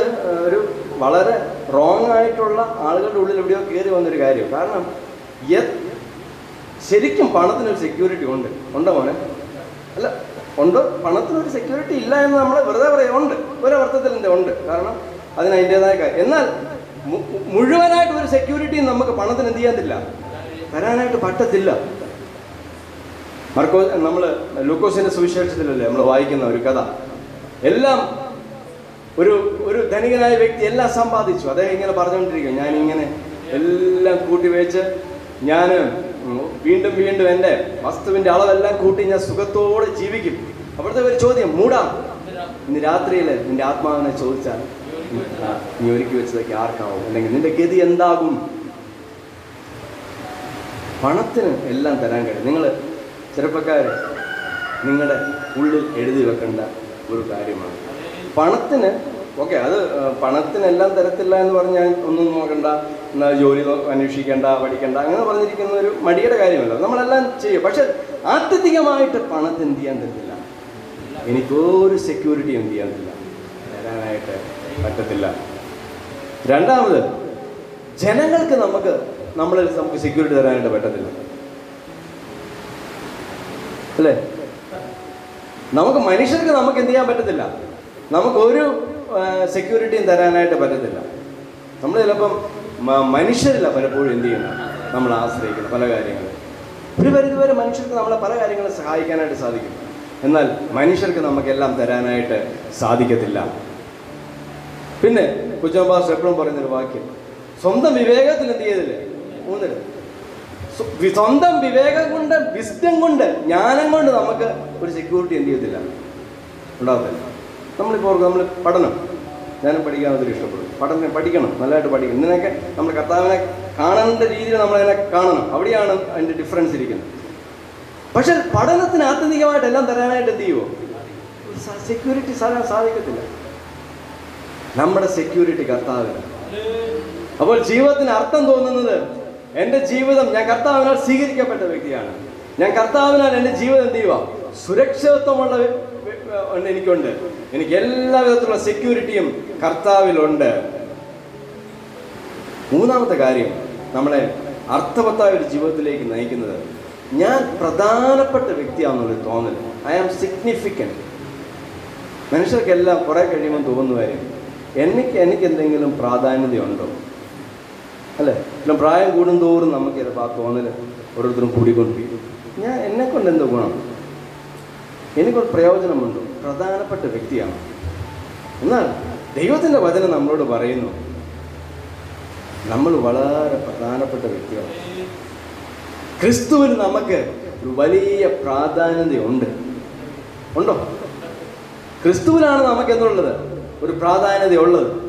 ഒരു വളരെ റോങ് ആയിട്ടുള്ള ആളുകളുടെ ഉള്ളിൽ എവിടെയോ കയറി വന്നൊരു കാര്യം. കാരണം ശരിക്കും പണത്തിനൊരു സെക്യൂരിറ്റി ഉണ്ട്. ഉണ്ടോ മോനെ? അല്ല ഉണ്ട്. പണത്തിനൊരു സെക്യൂരിറ്റി ഇല്ല എന്ന് നമ്മൾ വെറുതെ പറയാം ഉണ്ട്. ഒരർത്ഥത്തിൽ എന്താ ഉണ്ട്? കാരണം അതിന് അതിന്റെതായ കാര്യം. എന്നാൽ മുഴുവനായിട്ട് ഒരു സെക്യൂരിറ്റിയും നമുക്ക് പണത്തിന് എന്ത് ചെയ്യാത്തില്ല തരാനായിട്ട് പറ്റത്തില്ല. മർക്കോ നമ്മൾ ലൂക്കോസിന്റെ സുവിശേഷത്തിലല്ലേ നമ്മൾ വായിക്കുന്ന ഒരു കഥ? എല്ലാം ഒരു ഒരു ധനികനായ വ്യക്തി എല്ലാം സമ്പാദിച്ചു. അദ്ദേഹം ഇങ്ങനെ പറഞ്ഞുകൊണ്ടിരിക്കും ഞാൻ ഇങ്ങനെ എല്ലാം കൂട്ടി വെച്ച് ഞാൻ വീണ്ടും വീണ്ടും എന്റെ വസ്തുവിന്റെ അളവെല്ലാം കൂട്ടി ഞാൻ സുഖത്തോടെ ജീവിക്കും. അവിടുത്തെ ഒരു ചോദ്യം മൂടാ ഇന്ന് രാത്രിയിൽ നിന്റെ ആത്മാവിനെ ചോദിച്ചാൽ നീ ഒരുക്കി വെച്ചതൊക്കെ ആർക്കാവും? അല്ലെങ്കിൽ നിന്റെ ഗതി എന്താകും? പണത്തിന് എല്ലാം തരാൻ കഴിയും. നിങ്ങൾ ചെറുപ്പക്കാർ നിങ്ങളുടെ ഉള്ളിൽ എഴുതി വെക്കേണ്ട ഒരു കാര്യമാണ്. പണത്തിന് ഓക്കെ അത് പണത്തിനെല്ലാം തരത്തില്ല എന്ന് പറഞ്ഞാൽ ഒന്നും നോക്കണ്ട. എന്നാൽ ജോലി അന്വേഷിക്കേണ്ട പഠിക്കേണ്ട അങ്ങനെ പറഞ്ഞിരിക്കുന്ന ഒരു മടിയുടെ കാര്യമല്ല. നമ്മളെല്ലാം ചെയ്യും. പക്ഷെ ആത്യന്തികമായിട്ട് പണത്തിന് എന്ത് ചെയ്യാൻ തരത്തില്ല എനിക്കൊരു സെക്യൂരിറ്റി എന്ത് ചെയ്യാൻ പറ്റില്ല തരാനായിട്ട് പറ്റത്തില്ല. രണ്ടാമത് ജനങ്ങൾക്ക് നമുക്ക് നമ്മളിൽ നമുക്ക് സെക്യൂരിറ്റി തരാനായിട്ട് പറ്റത്തില്ല. അല്ലേ? നമുക്ക് മനുഷ്യർക്ക് നമുക്ക് എന്ത് ചെയ്യാൻ പറ്റത്തില്ല. നമുക്കൊരു സെക്യൂരിറ്റിയും തരാനായിട്ട് പറ്റത്തില്ല. നമ്മൾ ചിലപ്പം മനുഷ്യരില്ല പലപ്പോഴും എന്ത് ചെയ്യുന്നത്? നമ്മൾ ആശ്രയിക്കുന്നത് പല കാര്യങ്ങളും. ഒരു പരിധിവരെ മനുഷ്യർക്ക് നമ്മളെ പല കാര്യങ്ങളും സഹായിക്കാനായിട്ട് സാധിക്കും. എന്നാൽ മനുഷ്യർക്ക് നമുക്കെല്ലാം തരാനായിട്ട് സാധിക്കത്തില്ല. പിന്നെ കുച്ചമ്പാസ് എപ്പോഴും പറയുന്നൊരു വാക്യം സ്വന്തം വിവേകത്തിൽ എന്ത് ചെയ്തില്ലേ ഊന്നരുത്. സ്വന്തം വിവേകം കൊണ്ട് വിസ്ഡം കൊണ്ട് ജ്ഞാനം കൊണ്ട് നമുക്ക് ഒരു സെക്യൂരിറ്റി എന്ത് ചെയ്യത്തില്ല. ഉണ്ടാകത്തില്ല നമ്മളിപ്പോൾ നമ്മൾ പഠനം. ഞാനും പഠിക്കാൻ ഒത്തിരി ഇഷ്ടപ്പെടും. പഠനം പഠിക്കണം നല്ലതായിട്ട് പഠിക്കണം. ഇതിനൊക്കെ നമ്മൾ കർത്താവിനെ കാണേണ്ട രീതിയിൽ നമ്മളതിനെ കാണണം. അവിടെയാണ് അതിന്റെ ഡിഫറൻസ് ഇരിക്കുന്നത്. പക്ഷെ പഠനത്തിന് ആത്യന്തികമായിട്ട് എല്ലാം തരാനായിട്ട് എന്ത് ചെയ്യുമോ സെക്യൂരിറ്റി സാധിക്കത്തില്ല. നമ്മുടെ സെക്യൂരിറ്റി കർത്താവിന്. അപ്പോൾ ജീവിതത്തിന് അർത്ഥം തോന്നുന്നത് എന്റെ ജീവിതം ഞാൻ കർത്താവിനാൽ സ്വീകരിക്കപ്പെട്ട വ്യക്തിയാണ്. ഞാൻ കർത്താവിനാൽ എന്റെ ജീവിതം എന്ത് ചെയ്യുക സുരക്ഷിതത്വമുള്ള എനിക്കുണ്ട്. എനിക്ക് എല്ലാ വിധത്തിലുള്ള സെക്യൂരിറ്റിയും കർത്താവിലുണ്ട്. മൂന്നാമത്തെ കാര്യം നമ്മളെ അർത്ഥവത്തായ ഒരു ജീവിതത്തിലേക്ക് നയിക്കുന്നത് ഞാൻ പ്രധാനപ്പെട്ട വ്യക്തിയാണെന്നുള്ളൊരു തോന്നൽ. ഐ ആം സിഗ്നിഫിക്കന്റ് മനുഷ്യർക്കെല്ലാം കുറെ കഴിയുമ്പോൾ തോന്നുന്ന കാര്യം എനിക്ക് എനിക്ക് എന്തെങ്കിലും പ്രാധാന്യതയുണ്ടോ? അല്ലേ? പിന്നെ പ്രായം കൂടുന്തോറും നമുക്ക് ചിലപ്പോൾ ആ തോന്നൽ ഓരോരുത്തരും കൂടിക്കൊണ്ടിരിക്കും. ഞാൻ എന്നെ കൊണ്ട് എന്തോ ഗുണം? എനിക്കൊരു പ്രയോജനമുണ്ടോ. പ്രധാനപ്പെട്ട വ്യക്തിയാണ്. എന്നാൽ ദൈവത്തിന്റെ വചനം നമ്മളോട് പറയുന്നു നമ്മൾ വളരെ പ്രധാനപ്പെട്ട വ്യക്തിയാണ്. ക്രിസ്തുവിന് നമുക്ക് ഒരു വലിയ പ്രാധാന്യതയുണ്ട്. ഉണ്ടോ? ക്രിസ്തുവിനാണ് നമുക്ക് എന്നുള്ളത് ഒരു പ്രാധാന്യതയുള്ളത്.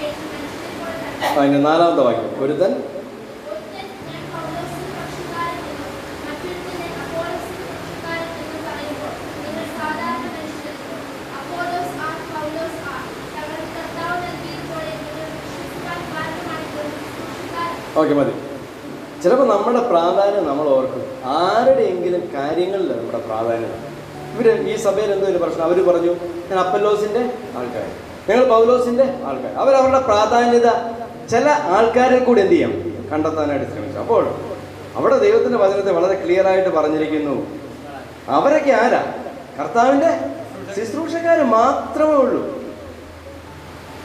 ശേഷം മനുഷ്യരെപ്പോലെ തന്നെ അതിന്റെ നാലാമത്തെ വാക്യം. ഒരുത്തൻ ഞാൻ പൗലോസിന് പക്ഷിക്കാരൻ എന്നും മറ്റൊരുത്തനെ അപ്പോളോസിന് പക്ഷിക്കാരൻ എന്നും പറയുമ്പോൾ നിങ്ങൾ സാധാരണ മനുഷ്യരല്ലോ. അപ്പോലോസ് ആർ, പൗലോസ് ആർ. തങ്ങളുടെ കർത്താവ് നൽകിയതുപോലെ നിങ്ങൾ വിശ്വസിപ്പാൻ കാരണമാണിപ്പോൾ ശുശ്രൂഷക്കാരൻ. ഓക്കെ മതി. ചിലപ്പോൾ നമ്മുടെ പ്രാധാന്യം നമ്മൾ ഓർക്കും. ആരുടെയെങ്കിലും കാര്യങ്ങളിൽ നമ്മുടെ പ്രാധാന്യം. ഇവർ ഈ സഭയിൽ എന്തോ ഒരു പ്രശ്നം. അവർ പറഞ്ഞു ഞാൻ അപ്പല്ലോസിന്റെ ആൾക്കാർ ഞങ്ങൾ പൗലോസിന്റെ ആൾക്കാർ അവരവരുടെ പ്രാധാന്യത ചില ആൾക്കാരിൽ കൂടി എന്ത് ചെയ്യാം? കണ്ടെത്താനായിട്ട് ശ്രമിച്ചു. അപ്പോൾ അവിടെ ദൈവത്തിന്റെ വചനത്തെ വളരെ ക്ലിയർ ആയിട്ട് പറഞ്ഞിരിക്കുന്നു. അവരൊക്കെ ആരാ? കർത്താവിന്റെ ശുശ്രൂഷക്കാർ മാത്രമേ ഉള്ളൂ.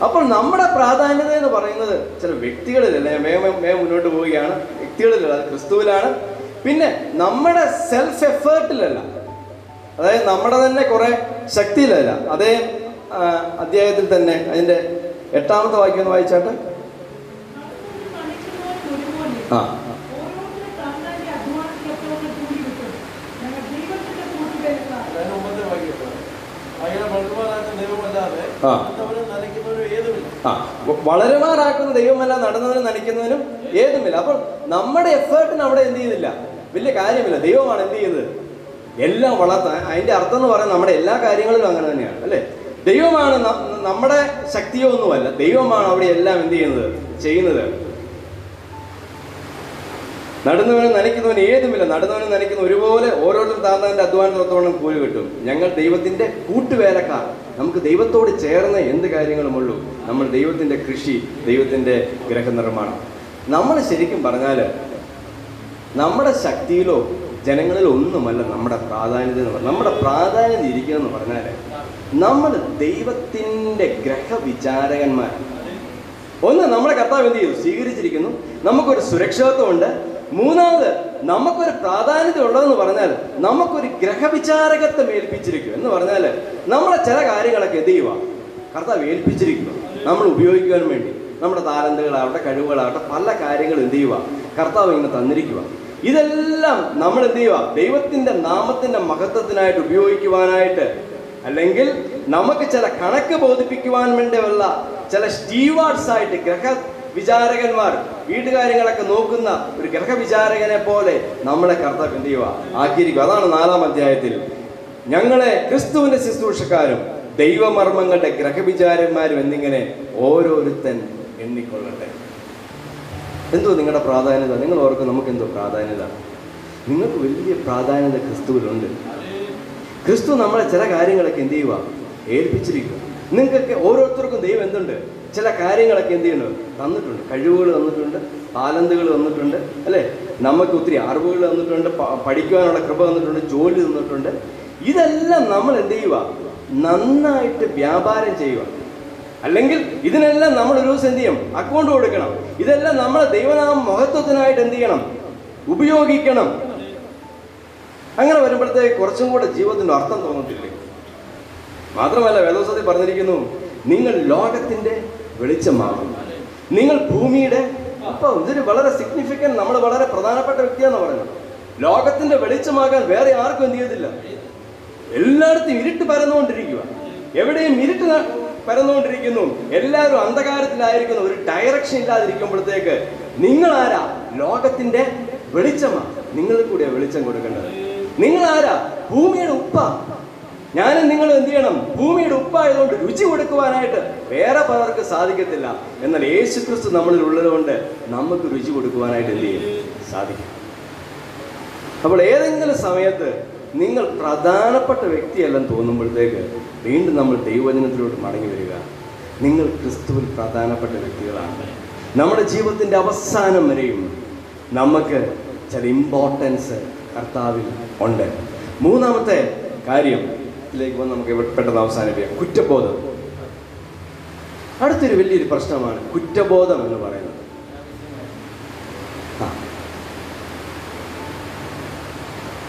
അപ്പോൾ നമ്മുടെ പ്രാധാന്യത എന്ന് പറയുന്നത് ചില വ്യക്തികളിലല്ല ഞാൻ മേ മുന്നോട്ട് പോവുകയാണ്. വ്യക്തികളിലല്ല അത് ക്രിസ്തുവിലാണ്. പിന്നെ നമ്മുടെ സെൽഫ് എഫേർട്ടിലല്ല അതായത് നമ്മുടെ തന്നെ കുറെ ശക്തിയിലല്ല. അതേ അദ്ധ്യായത്തിൽ അധ്യായത്തിൽ തന്നെ അതിന്റെ എട്ടാമത്തെ വാക്യം ഒന്ന് വായിച്ചാട്ടെ? ആ ആ. ആ വളരുമാറാക്കുന്ന ദൈവമല്ല നടന്നവനും നനയ്ക്കുന്നവനും ഏതുമില്ല. അപ്പോൾ നമ്മുടെ എഫേർട്ടിന് അവിടെ എന്ത് ചെയ്യുന്നില്ല? വലിയ കാര്യമില്ല. ദൈവമാണ് എന്ത് ചെയ്യുന്നത്? എല്ലാം വളർത്താൻ അതിന്റെ അർത്ഥം എന്ന് പറയുന്നത് നമ്മുടെ എല്ലാ കാര്യങ്ങളിലും അങ്ങനെ തന്നെയാണ് അല്ലേ? ദൈവമാണ് നമ്മുടെ ശക്തിയോ ഒന്നുമല്ല ദൈവമാണ് അവിടെ എല്ലാം എന്ത് ചെയ്യുന്നത്? ചെയ്യുന്നത്. നടുന്നവനും നനയ്ക്കുന്നവൻ ഏതുമില്ല. നടുന്നവനും നനയ്ക്കുന്ന ഒരുപോലെ ഓരോരുത്തരും താന്താന്റെ അധ്വാനത്തോളം കൂലി കിട്ടും. ഞങ്ങൾ ദൈവത്തിന്റെ കൂട്ടുവേലക്കാർ. നമുക്ക് ദൈവത്തോട് ചേർന്ന എന്ത് കാര്യങ്ങളുമുള്ളൂ നമ്മൾ ദൈവത്തിന്റെ കൃഷി ദൈവത്തിന്റെ ഗ്രഹനിർമ്മാണം. നമ്മൾ ശരിക്കും പറഞ്ഞാൽ നമ്മുടെ ശക്തിയിലോ ജനങ്ങളിലോ ഒന്നുമല്ല നമ്മുടെ പ്രാധാന്യത എന്ന് പറഞ്ഞാൽ. നമ്മുടെ പ്രാധാന്യത ഇരിക്കുന്നതെന്ന് പറഞ്ഞാൽ നമ്മൾ ദൈവത്തിന്റെ ഗ്രഹവിചാരകന്മാർ ഒന്ന് നമ്മുടെ കർത്താവ് എന്ത് ചെയ്തു? സ്വീകരിച്ചിരിക്കുന്നു. നമുക്കൊരു സുരക്ഷിതത്വമുണ്ട്. മൂന്നാമത് നമുക്കൊരു പ്രാധാന്യത ഉള്ളതെന്ന് പറഞ്ഞാൽ നമുക്കൊരു ഗ്രഹവിചാരകത്വം ഏൽപ്പിച്ചിരിക്കും എന്ന് പറഞ്ഞാൽ നമ്മളെ ചില കാര്യങ്ങളൊക്കെ എന്ത് ചെയ്യുക കർത്താവ് ഏൽപ്പിച്ചിരിക്കുന്നു. നമ്മൾ ഉപയോഗിക്കാൻ വേണ്ടി. നമ്മുടെ താരന്തകളാവട്ടെ കഴിവുകളാവട്ടെ പല കാര്യങ്ങളും എന്ത് ചെയ്യുക കർത്താവ് ഇങ്ങനെ തന്നിരിക്കുക ഇതെല്ലാം നമ്മൾ എന്ത് ചെയ്യുക ദൈവത്തിന്റെ നാമത്തിന്റെ മഹത്വത്തിനായിട്ട് ഉപയോഗിക്കുവാനായിട്ട് അല്ലെങ്കിൽ നമുക്ക് ചില കണക്ക് ബോധിപ്പിക്കുവാൻ വേണ്ടിയുള്ള ചില സ്റ്റീവാർഡ്സ് ആയിട്ട് ഗ്രഹ വിചാരകന്മാർ വീട്ടുകാര്യങ്ങളൊക്കെ നോക്കുന്ന ഒരു ഗ്രഹവിചാരകനെ പോലെ നമ്മളെ കർത്താവ് എന്ത് ചെയ്യുക ആക്കിയിരിക്കുക അതാണ് നാലാം അധ്യായത്തിൽ. ഞങ്ങളെ ക്രിസ്തുവിന്റെ ശുശ്രൂഷക്കാരും ദൈവമർമ്മങ്ങളുടെ ഗ്രഹവിചാരന്മാരും എന്നിങ്ങനെ ഓരോരുത്തൻ എണ്ണിക്കൊള്ളട്ടെ. എന്തോ നിങ്ങളുടെ പ്രാധാന്യത? നിങ്ങൾ ഓർക്കും നമുക്ക് എന്തോ പ്രാധാന്യത. നിങ്ങൾക്ക് വലിയ പ്രാധാന്യത ക്രിസ്തുവിലുണ്ട്. ക്രിസ്തു നമ്മളെ ചില കാര്യങ്ങളൊക്കെ എന്ത് ചെയ്യുക ഏൽപ്പിച്ചിരിക്കുക നിങ്ങൾക്കൊക്കെ ഓരോരുത്തർക്കും ദൈവം എന്തുണ്ട്? ചില കാര്യങ്ങളൊക്കെ എന്ത് ചെയ്യുന്നു തന്നിട്ടുണ്ട്. കഴിവുകൾ തന്നിട്ടുണ്ട് താലന്തുകൾ തന്നിട്ടുണ്ട് അല്ലേ? നമുക്ക് ഒത്തിരി അറിവുകൾ തന്നിട്ടുണ്ട് പഠിക്കുവാനുള്ള കൃപ തന്നിട്ടുണ്ട് ജോലി തന്നിട്ടുണ്ട്. ഇതെല്ലാം നമ്മൾ എന്ത് ചെയ്യുക നന്നായിട്ട് വ്യാപാരം ചെയ്യുക അല്ലെങ്കിൽ ഇതിനെല്ലാം നമ്മൾ ഒരു ദിവസം എന്ത് ചെയ്യും? അക്കൗണ്ട് കൊടുക്കണം. ഇതെല്ലാം നമ്മളെ ദൈവനാമ മഹത്വത്തിനായിട്ട് എന്ത് ചെയ്യണം? ഉപയോഗിക്കണം. അങ്ങനെ വരുമ്പോഴത്തേക്ക് കുറച്ചും കൂടെ ജീവിതത്തിന്റെ അർത്ഥം തോന്നത്തില്ലേ? മാത്രമല്ല വേദോസത്തിൽ പറഞ്ഞിരിക്കുന്നു നിങ്ങൾ ലോകത്തിന്റെ വെളിച്ചമാകും നിങ്ങൾ ഭൂമിയുടെ അപ്പൊ ഇതൊരു വളരെ സിഗ്നിഫിക്കന്റ് നമ്മൾ വളരെ പ്രധാനപ്പെട്ട വ്യക്തിയാന്ന് പറയുന്നത്. ലോകത്തിന്റെ വെളിച്ചമാകാൻ വേറെ ആർക്കും എന്ത് ചെയ്തില്ല എല്ലായിടത്തും ഇരുട്ട് പരന്നുകൊണ്ടിരിക്കുക എവിടെയും ഇരുട്ട് പരന്നുകൊണ്ടിരിക്കുന്നു. എല്ലാവരും അന്ധകാരത്തിലായിരിക്കുന്ന. ഒരു ഡയറക്ഷൻ ഇല്ലാതിരിക്കുമ്പോഴത്തേക്ക് നിങ്ങൾ ആരാ ലോകത്തിന്റെ വെളിച്ചമാ? നിങ്ങൾ കൂടെ വെളിച്ചം കൊടുക്കേണ്ടത്. നിങ്ങൾ ആരാ ഭൂമിയുടെ ഉപ്പ? ഞാനും നിങ്ങൾ എന്ത് ചെയ്യണം? ഭൂമിയുടെ ഉപ്പായതുകൊണ്ട് രുചി കൊടുക്കുവാനായിട്ട് വേറെ പലർക്ക് സാധിക്കത്തില്ല. എന്നാൽ യേശു ക്രിസ്തു നമ്മളിൽ ഉള്ളതുകൊണ്ട് നമുക്ക് രുചി കൊടുക്കുവാനായിട്ട് എന്ത് ചെയ്യും? സാധിക്കും. അപ്പോൾ ഏതെങ്കിലും സമയത്ത് നിങ്ങൾ പ്രധാനപ്പെട്ട വ്യക്തിയല്ലെന്ന് തോന്നുമ്പോഴത്തേക്ക് വീണ്ടും നമ്മൾ ദൈവവചനത്തിലോട്ട് മടങ്ങി വരിക. നിങ്ങൾ ക്രിസ്തുവിൽ പ്രധാനപ്പെട്ട വ്യക്തികളാണ്. നമ്മുടെ ജീവിതത്തിന്റെ അവസാനം വരെയും നമുക്ക് ചില ഇമ്പോർട്ടൻസ് കർത്താവിൽ ഉണ്ട്. മൂന്നാമത്തെ കാര്യം ഇതിലേക്ക് വന്ന് നമുക്ക് പെട്ടെന്ന് അവസാനിപ്പിക്കാം. കുറ്റബോധം. അടുത്തൊരു വലിയൊരു പ്രശ്നമാണ് കുറ്റബോധം എന്ന് പറയുന്നത്.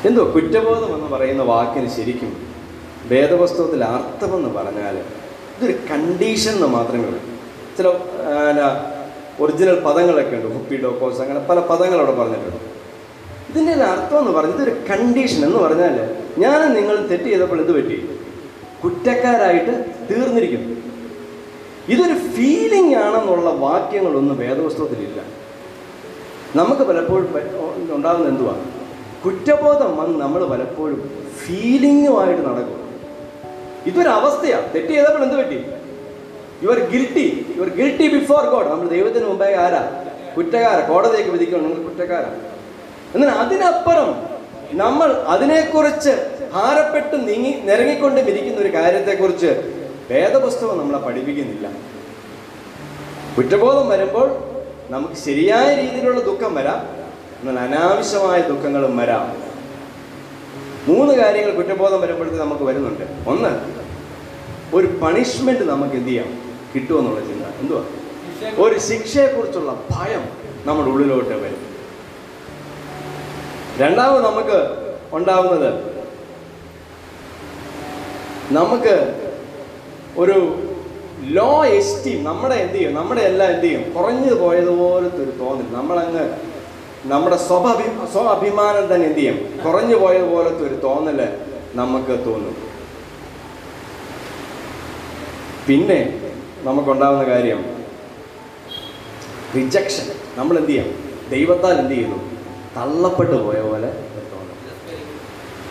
എന്തോ കുറ്റബോധം എന്ന് പറയുന്ന വാക്കിന് ശരിക്കും വേദപുസ്തകത്തിൽ അർത്ഥമെന്ന് പറഞ്ഞാൽ ഇതൊരു കണ്ടീഷൻ എന്ന് മാത്രമേ ഉള്ളൂ. ചില ഒറിജിനൽ പദങ്ങളൊക്കെ ഉണ്ട്. ഹുപ്പി ഡോക്കോസ് അങ്ങനെ പല പദങ്ങളവിടെ പറഞ്ഞിട്ടുണ്ട്. ഇതിന്റെ അർത്ഥം എന്ന് പറഞ്ഞാൽ ഇതൊരു കണ്ടീഷൻ എന്ന് പറഞ്ഞാൽ ഞാൻ നിങ്ങൾ തെറ്റ് ചെയ്തപ്പോൾ എന്ത് പറ്റി? കുറ്റക്കാരായിട്ട് തീർന്നിരിക്കുന്നു ഇതൊരു ഫീലിംഗ് ആണെന്നുള്ള വാക്യങ്ങളൊന്നും വേദപുസ്തകത്തിലില്ല. നമുക്ക് പലപ്പോഴും ഉണ്ടാകുന്ന എന്തുവാ? കുറ്റബോധം വന്ന് നമ്മൾ പലപ്പോഴും ഫീലിംഗുമായിട്ട് നടക്കും. ഇതൊരു അവസ്ഥയാണ് തെറ്റ് ചെയ്തപ്പോൾ എന്ത് പറ്റി? Your guilty your guilty before God നമ്മൾ ദൈവത്തിന് മുമ്പായി ആരാ? കുറ്റക്കാര. കോടതിയൊക്കെ വിധിക്കണം നിങ്ങൾ കുറ്റക്കാരാണ് എന്നാൽ അതിനപ്പുറം നമ്മൾ അതിനെക്കുറിച്ച് ഭാരപ്പെട്ട് നീങ്ങി നിരങ്ങിക്കൊണ്ട് ഇരിക്കുന്ന ഒരു കാര്യത്തെക്കുറിച്ച് വേദപുസ്തകം നമ്മളെ പഠിപ്പിക്കുന്നില്ല. കുറ്റബോധം വരുമ്പോൾ നമുക്ക് ശരിയായ രീതിയിലുള്ള ദുഃഖം വരാം എന്നാൽ അനാവശ്യമായ ദുഃഖങ്ങളും വരാം. മൂന്ന് കാര്യങ്ങൾ കുറ്റബോധം വരുമ്പോഴത്തേക്ക് നമുക്ക് വരുന്നുണ്ട്. ഒന്ന് ഒരു പണിഷ്മെന്റ് നമുക്ക് എന്ത് ചെയ്യാം? കിട്ടുമെന്നുള്ള ചിന്ത. എന്തുവാ? ഒരു ശിക്ഷയെക്കുറിച്ചുള്ള ഭയം നമ്മുടെ ഉള്ളിലോട്ട് വരും. രണ്ടാമത് നമുക്ക് ഉണ്ടാവുന്നത് നമുക്ക് ഒരു ലോ എസ്റ്റീം നമ്മുടെ എന്ത് ചെയ്യും? നമ്മുടെ എല്ലാം എന്ത് ചെയ്യും? കുറഞ്ഞു പോയതുപോലത്തെ ഒരു തോന്നൽ. നമ്മളങ്ങ് നമ്മുടെ സ്വഭി സ്വ അഭിമാനം തന്നെ എന്ത് ചെയ്യും? കുറഞ്ഞു പോയതുപോലത്തെ ഒരു തോന്നൽ നമുക്ക് തോന്നും. പിന്നെ നമുക്കുണ്ടാവുന്ന കാര്യം റിജക്ഷൻ നമ്മൾ എന്ത് ചെയ്യാം? ദൈവത്താൽ എന്ത് ചെയ്യുന്നു? തള്ളപ്പെട്ടു പോയ പോലെ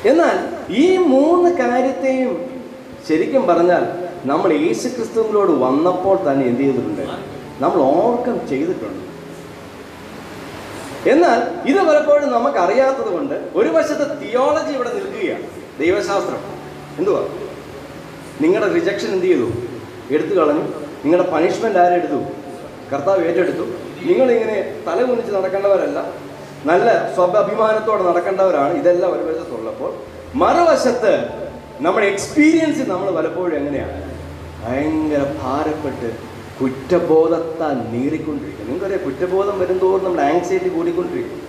എന്നാൽ ഈ മൂന്ന് കാര്യത്തെയും ശരിക്കും പറഞ്ഞാൽ നമ്മൾ യേശു ക്രിസ്തുവിനോട് വന്നപ്പോൾ തന്നെ എന്ത് ചെയ്തിട്ടുണ്ട്? നമ്മൾ ഓർക്കം ചെയ്തിട്ടുണ്ട്. എന്നാൽ ഇത് പലപ്പോഴും നമുക്ക് അറിയാത്തത് കൊണ്ട് ഒരു വശത്ത് തിയോളജി ഇവിടെ നിൽക്കുകയാണ്. ദൈവശാസ്ത്രം. എന്തുവാ? നിങ്ങളുടെ റിജക്ഷൻ എന്ത് ചെയ്തു? എടുത്തു കളഞ്ഞു. നിങ്ങളുടെ പണിഷ്മെന്റ് ആരെടുത്തു കർത്താവ് ഏറ്റെടുത്തു. നിങ്ങളിങ്ങനെ തല കുനിച്ച് നടക്കേണ്ടവരല്ല. നല്ല സ്വഭ അഭിമാനത്തോടെ നടക്കേണ്ടവരാണ് ഇതെല്ലാം ഒരു വശത്തുള്ളപ്പോൾ. മറുവശത്ത് നമ്മുടെ എക്സ്പീരിയൻസ് നമ്മൾ പലപ്പോഴും എങ്ങനെയാണ്? ഭയങ്കര ഭാരപ്പെട്ട് കുറ്റബോധത്താൽ നീറിക്കൊണ്ടിരിക്കും നിങ്ങൾക്കറിയാം കുറ്റബോധം വരുന്തോറും നമ്മുടെ ആങ്സൈറ്റി കൂടിക്കൊണ്ടിരിക്കും.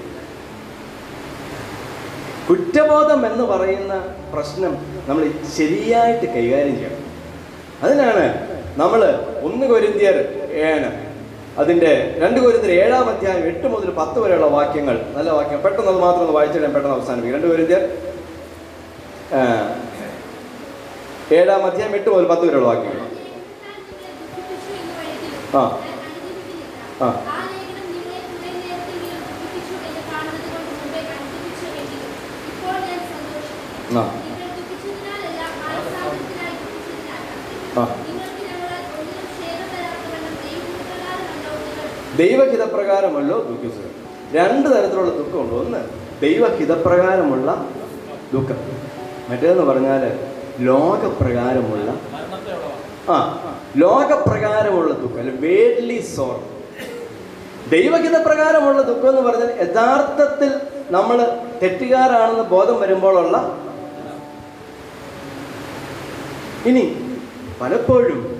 കുറ്റബോധം എന്ന് പറയുന്ന പ്രശ്നം നമ്മൾ ശരിയായിട്ട് കൈകാര്യം ചെയ്യണം. അതിനാണ് നമ്മൾ ഒന്ന് കൊരിന്തിയർ ഏഴ് അതിന്റെ രണ്ട് കൊരിന്തിയർ ഏഴാം അധ്യായം എട്ട് മുതൽ പത്ത് വരെയുള്ള വാക്യങ്ങൾ. നല്ല വാക്യം. പെട്ടെന്ന് അത് മാത്രം ഒന്ന് വായിച്ചിടാൻ പെട്ടെന്ന് അവസാനിപ്പിക്കും. രണ്ട് കൊരിന്തിയർ ആ, ഏഴാം അധ്യായം എട്ട് മുതൽ പത്ത് വരെയുള്ള വാക്യങ്ങൾ. ആ. ആ. ആ. ലേഖനം നിങ്ങളെ കുറെ നേരത്തെങ്കിലും ദുഃഖിപ്പിച്ചു എന്ന് കാണുന്നത് കൊണ്ട് മുമ്പേ അനുഭവിച്ചു എങ്കിലും ഇപ്പോൾ ഞാൻ സന്തോഷിക്കുന്നു ആ. നിങ്ങൾ ദുഃഖിച്ചതിനാലല്ല മനസ്സാന്തരത്തിനായി ദുഃഖിച്ചതിനാലാണ് ആ. നിങ്ങൾക്ക് ഞങ്ങളാൽ ഒന്നിനും ക്ഷേമം തരാത്തവണ്ണം ദൈവപ്രകാരമല്ലോ നിങ്ങൾ ദൈവഹിതപ്രകാരമല്ലോ ദുഃഖിച്ചത്. രണ്ട് തരത്തിലുള്ള ദുഃഖമുണ്ട്. ഒന്ന് ദൈവഹിതപ്രകാരമുള്ള ദുഃഖം. മറ്റേതെന്ന് പറഞ്ഞാൽ ലോകപ്രകാരമുള്ള ആ ലോകപ്രകാരമുള്ള ദുഃഖം അല്ലെ വേഡ്ലി സോർ ദൈവഹിതപ്രകാരമുള്ള ദുഃഖം എന്ന് പറഞ്ഞാൽ യഥാർത്ഥത്തിൽ നമ്മൾ തെറ്റുകാരാണെന്ന് ബോധം വരുമ്പോഴുള്ള ഇനി പലപ്പോഴും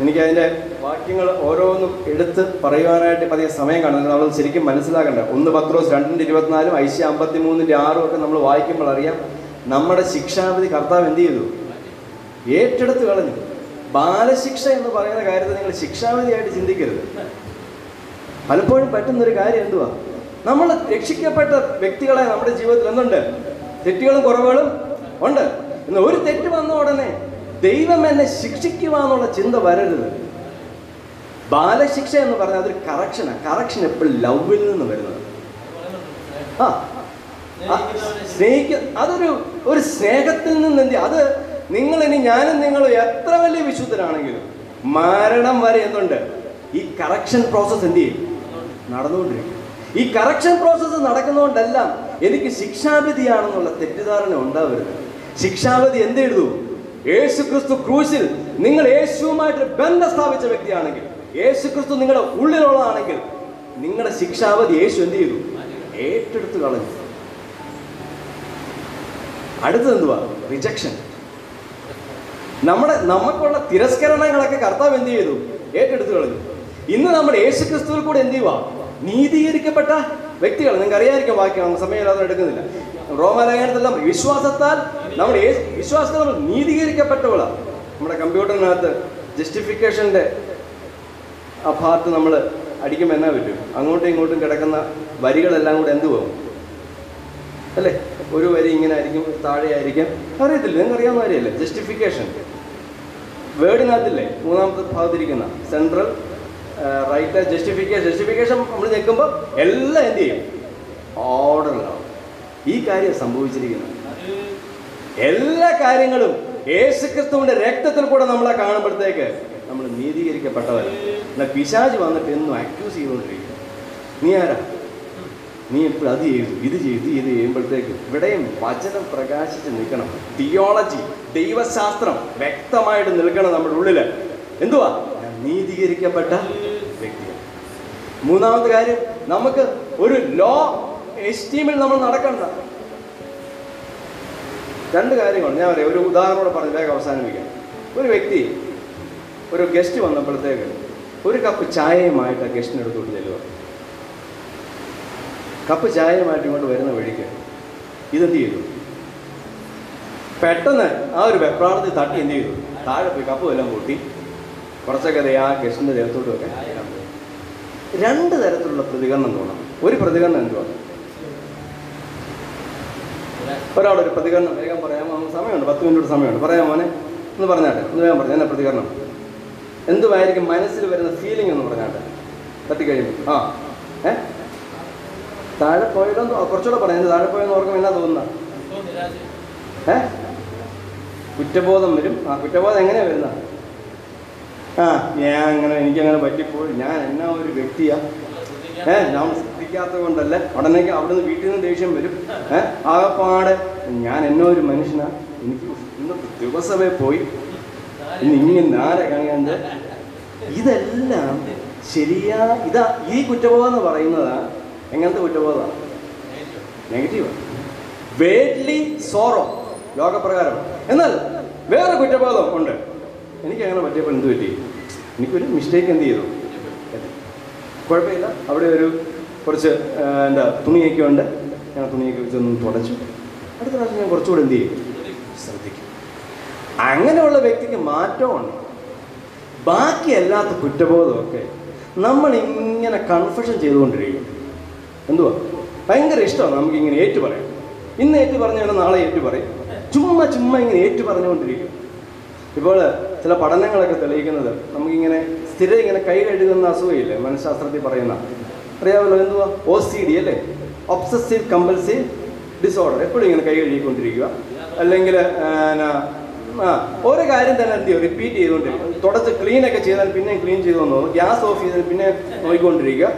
എനിക്ക് അതിന്റെ വാക്യങ്ങൾ ഓരോന്നും എടുത്ത് പറയുവാനായിട്ട് പതിയെ സമയം കാണുന്നത് നമ്മൾ ശരിക്കും മനസ്സിലാക്കണ്ട. ഒന്ന് പത്രോസ് രണ്ടിന്റെ ഇരുപത്തിനാലും ഐശ്യ അമ്പത്തി മൂന്നിന്റെ ആറും ഒക്കെ നമ്മൾ വായിക്കുമ്പോൾ അറിയാം നമ്മുടെ ശിക്ഷാവിധി കർത്താവ് എന്ത് ചെയ്തു? ഏറ്റെടുത്ത് കളഞ്ഞു. ബാലശിക്ഷ എന്ന് പറയുന്ന കാര്യത്തെ നിങ്ങൾ ശിക്ഷാവിധിയായിട്ട് ചിന്തിക്കരുത്. പലപ്പോഴും പറ്റുന്നൊരു കാര്യം എന്തുവാ? നമ്മൾ രക്ഷിക്കപ്പെട്ട വ്യക്തികളെ നമ്മുടെ ജീവിതത്തിൽ എന്തുണ്ട്? തെറ്റുകളും കുറവുകളും ഉണ്ട്. എന്നാൽ ഒരു തെറ്റ് വന്ന ഉടനെ ദൈവം എന്നെ ശിക്ഷിക്കുവാന്നുള്ള ചിന്ത വരരുത്. ബാലശിക്ഷ എന്ന് പറഞ്ഞാൽ അതൊരു കറക്ഷനാണ് കറക്ഷൻ എപ്പോഴും ലവിൽ നിന്ന് വരുന്നത്. ആ. സ്നേഹിക്ക അതൊരു ഒരു സ്നേഹത്തിൽ നിന്ന് എന്ത് അത് നിങ്ങൾ ഇനി ഞാനും നിങ്ങളും എത്ര വലിയ വിശുദ്ധരാണെങ്കിലും മരണം വരെ എന്തുണ്ട്? ഈ കറക്ഷൻ പ്രോസസ്സ് എന്ത് ചെയ്യും? നടന്നുകൊണ്ടിരിക്കും. ഈ കറക്ഷൻ പ്രോസസ്സ് നടക്കുന്നതുകൊണ്ടെല്ലാം എനിക്ക് ശിക്ഷാവിധിയാണെന്നുള്ള തെറ്റിദ്ധാരണ ഉണ്ടാവരുത്. ശിക്ഷാവിധി എന്ത് എഴുതൂ? യേശു ക്രിസ്തു ക്രൂശിൽ നിങ്ങൾ യേശുവുമായിട്ട് ബന്ധം സ്ഥാപിച്ച വ്യക്തിയാണെങ്കിൽ യേശു ക്രിസ്തു നിങ്ങളുടെ ഉള്ളിലുള്ളതാണെങ്കിൽ നിങ്ങളുടെ ശിക്ഷാവധി യേശു എന്ത് ചെയ്തു? ഏറ്റെടുത്ത് കളഞ്ഞു. അടുത്തത് എന്തുവാ? റിജക്ഷൻ നമ്മുടെ നമുക്കുള്ള തിരസ്കരണങ്ങളൊക്കെ കർത്താവ് എന്ത് ചെയ്തു? ഏറ്റെടുത്ത് കളഞ്ഞു. ഇന്ന് നമ്മൾ യേശു ക്രിസ്തുവിൽ കൂടെ എന്ത് ചെയ്യുക നീതീകരിക്കപ്പെട്ട വ്യക്തികൾ നിങ്ങൾക്ക് അറിയാതിരിക്കും നമ്മൾ സമയമില്ലാതെ എടുക്കുന്നില്ല. റോമാലേഖനത്തെല്ലാം വിശ്വാസത്താൽ നമ്മുടെ വിശ്വാസത്തെ നമ്മൾ നീതീകരിക്കപ്പെട്ടവളാണ്. നമ്മുടെ കമ്പ്യൂട്ടറിനകത്ത് ജസ്റ്റിഫിക്കേഷന്റെ ആ ഭാഗത്ത് നമ്മൾ അടിക്കുമ്പോൾ എന്നാ പറ്റും? അങ്ങോട്ടും ഇങ്ങോട്ടും കിടക്കുന്ന വരികളെല്ലാം കൂടെ എന്ത് പോകും? അല്ലേ? ഒരു വരി ഇങ്ങനെ ആയിരിക്കും താഴെ ആയിരിക്കും. അറിയത്തില്ല നിങ്ങൾക്ക് അറിയാവുന്ന കാര്യമല്ലേ? ജസ്റ്റിഫിക്കേഷൻ. വേർഡിനകത്തില്ലേ? മൂന്നാമത്തെ ഭാഗത്തിരിക്കുന്ന സെൻട്രൽ റൈറ്റ് ജസ്റ്റിഫിക്കേഷൻ ജസ്റ്റിഫിക്കേഷൻ നമ്മൾ നിൽക്കുമ്പോൾ എല്ലാം എന്ത് ചെയ്യും? ഓർഡറിലാവും ഈ കാര്യം സംഭവിച്ചിരിക്കുന്നത് എല്ലാ കാര്യങ്ങളും യേശുക്രിസ്തുവിന്റെ രക്തത്തിൽ കൂടെ നമ്മളെ കാണുമ്പോഴത്തേക്ക് നമ്മൾ നീതീകരിക്കപ്പെട്ടവരാണ് എന്നാൽ പിശാജ് വന്നിട്ട് എന്നും അക്യൂസ് ചെയ്തുകൊണ്ടിരിക്കുക നീ ആരാ? നീ എപ്പോഴും അത് ചെയ്തു ഇത് ചെയ്തു ഇത് ചെയ്യുമ്പോഴത്തേക്ക് ഇവിടെയും വചനം പ്രകാശിച്ച് നിൽക്കണം. തിയോളജി ദൈവശാസ്ത്രം വ്യക്തമായിട്ട് നിൽക്കണം നമ്മുടെ ഉള്ളിൽ എന്തുവാ? നീതീകരിക്കപ്പെട്ട മൂന്നാമത്തെ കാര്യം നമുക്ക് ഒരു ലോ എസ്റ്റീമിൽ നമ്മൾ നടക്കണ്ട. രണ്ട് കാര്യങ്ങൾ ഞാൻ പറയാം. ഒരു ഉദാഹരണം പറഞ്ഞ് വേഗം അവസാനിപ്പിക്കാം. ഒരു വ്യക്തി ഒരു ഗസ്റ്റ് വന്നപ്പോഴത്തേക്ക് ഒരു കപ്പ് ചായയുമായിട്ട് ആ ഗസ്റ്റിന് എടുത്തുകൊണ്ട് ചെല്ലുക. കപ്പ് ചായയുമായിട്ട് ഇങ്ങോട്ട് വരുന്ന വഴിക്ക് ഇതെന്ത് ചെയ്തു? പെട്ടെന്ന് ആ ഒരു വെപ്രാളത്തിൽ തട്ടി എന്ത് ചെയ്തു? താഴെ പോയി കപ്പ് എല്ലാം കൂട്ടി കുറച്ചൊക്കെ ആ ഗസ്റ്റിന്റെ ദേഹത്തോട്ട് വെക്കാൻ. രണ്ട് തരത്തിലുള്ള പ്രതികരണം തോന്നണം ഒരു പ്രതികരണം എന്തുവാണ് ഒരാളൊരു പ്രതികരണം. വേഗം പറയാമോ സമയമുണ്ട്. പത്ത് മിനിറ്റ് സമയമുണ്ട്. പറയാം മോനെ. ഒന്ന് പറഞ്ഞാട്ടെ. ഒന്ന് വേഗം പറഞ്ഞു. എന്നാ പ്രതികരണം? എന്തുമായിരിക്കും മനസ്സിൽ വരുന്ന ഫീലിംഗ് എന്ന് പറഞ്ഞാട്ടെ? തട്ടിക്കഴിയുമ്പോൾ ആ. ഏ? താഴെ പോയല്ലോ കുറച്ചുകൂടെ പറയാം. എന്ത് താഴെ പോയെന്ന് ഓർക്കുമ്പോൾ എന്നാ തോന്നുന്ന? ഏ? കുറ്റബോധം വരും. ആ കുറ്റബോധം എങ്ങനെയാ വരുന്ന? ആ ഞാൻ അങ്ങനെ എനിക്കങ്ങനെ പറ്റിപ്പോയി. ഞാൻ എന്നാ ഒരു വ്യക്തിയാ? ഏ ഞാൻ ശ്രദ്ധിക്കാത്തത് കൊണ്ടല്ല ഉടനെ അവിടുന്ന് വീട്ടിൽ നിന്ന് ദേഷ്യം വരും. ഏ ആകപ്പാടെ ഞാൻ എന്നോ ഒരു മനുഷ്യനാ? എനിക്ക് ഇന്ന് ദിവസമേ പോയി. ഇനി ഇങ്ങനെ നാരെ കാണിയാണ്ട് ഇതെല്ലാം ശരിയാ ഇതാ ഈ കുറ്റബോധം എന്ന് പറയുന്നതാ. എങ്ങനത്തെ കുറ്റബോധമാണ് നെഗറ്റീവ് വേഡ്ലി സോറോ ലോകപ്രകാരം. എന്നാൽ വേറെ കുറ്റബോധം ഉണ്ട്. എനിക്കങ്ങനെ പറ്റിയപ്പോൾ എന്ത് പറ്റി? എനിക്കൊരു മിസ്റ്റേക്ക് എന്ത് ചെയ്തു? കുഴപ്പമില്ല. അവിടെ ഒരു കുറച്ച് എന്താ തുണിയൊക്കെ ഉണ്ട്. ഞാൻ തുണിയൊക്കെ വെച്ചൊന്ന് തുടച്ചു. അടുത്ത പ്രാവശ്യം ഞാൻ കുറച്ചുകൂടെ എന്ത് ചെയ്യും? ശ്രദ്ധിക്കും. അങ്ങനെയുള്ള വ്യക്തിക്ക് മാറ്റമുണ്ട് ബാക്കി അല്ലാത്ത കുറ്റബോധമൊക്കെ നമ്മൾ ഇങ്ങനെ കൺഫഷൻ ചെയ്തുകൊണ്ടിരിക്കും. എന്തുവാ? ഭയങ്കര ഇഷ്ടമാണ് നമുക്ക് ഇങ്ങനെ ഏറ്റു പറയാം ഇന്ന് ഏറ്റു പറഞ്ഞാൽ നാളെ ഏറ്റു പറയും ചുമ്മാ ചുമ്മാ ഇങ്ങനെ ഏറ്റു പറഞ്ഞുകൊണ്ടിരിക്കും ഇപ്പോൾ ചില പഠനങ്ങളൊക്കെ തെളിയിക്കുന്നത്. നമുക്കിങ്ങനെ സ്ഥിരം ഇങ്ങനെ കൈ കഴുകുന്ന അസുഖമില്ലേ മനഃശാസ്ത്രത്തിൽ പറയുന്ന. അറിയാമല്ലോ എന്തുവാ? ഒ സി ഡി അല്ലേ? ഒബ്സസീവ് കമ്പൽസീവ് ഡിസോർഡർ എപ്പോഴും ഇങ്ങനെ കൈ കഴുകിക്കൊണ്ടിരിക്കുക. അല്ലെങ്കിൽ ആ ഓരോ കാര്യം തന്നെ എന്ത് ചെയ്യും? റിപ്പീറ്റ് ചെയ്തുകൊണ്ടിരിക്കും. തുടച്ച് ക്ലീനൊക്കെ ചെയ്താൽ പിന്നെ ക്ലീൻ ചെയ്തു തന്നു. ഗ്യാസ് ഓഫ് ചെയ്താൽ പിന്നെ നോക്കിക്കൊണ്ടിരിക്കുക.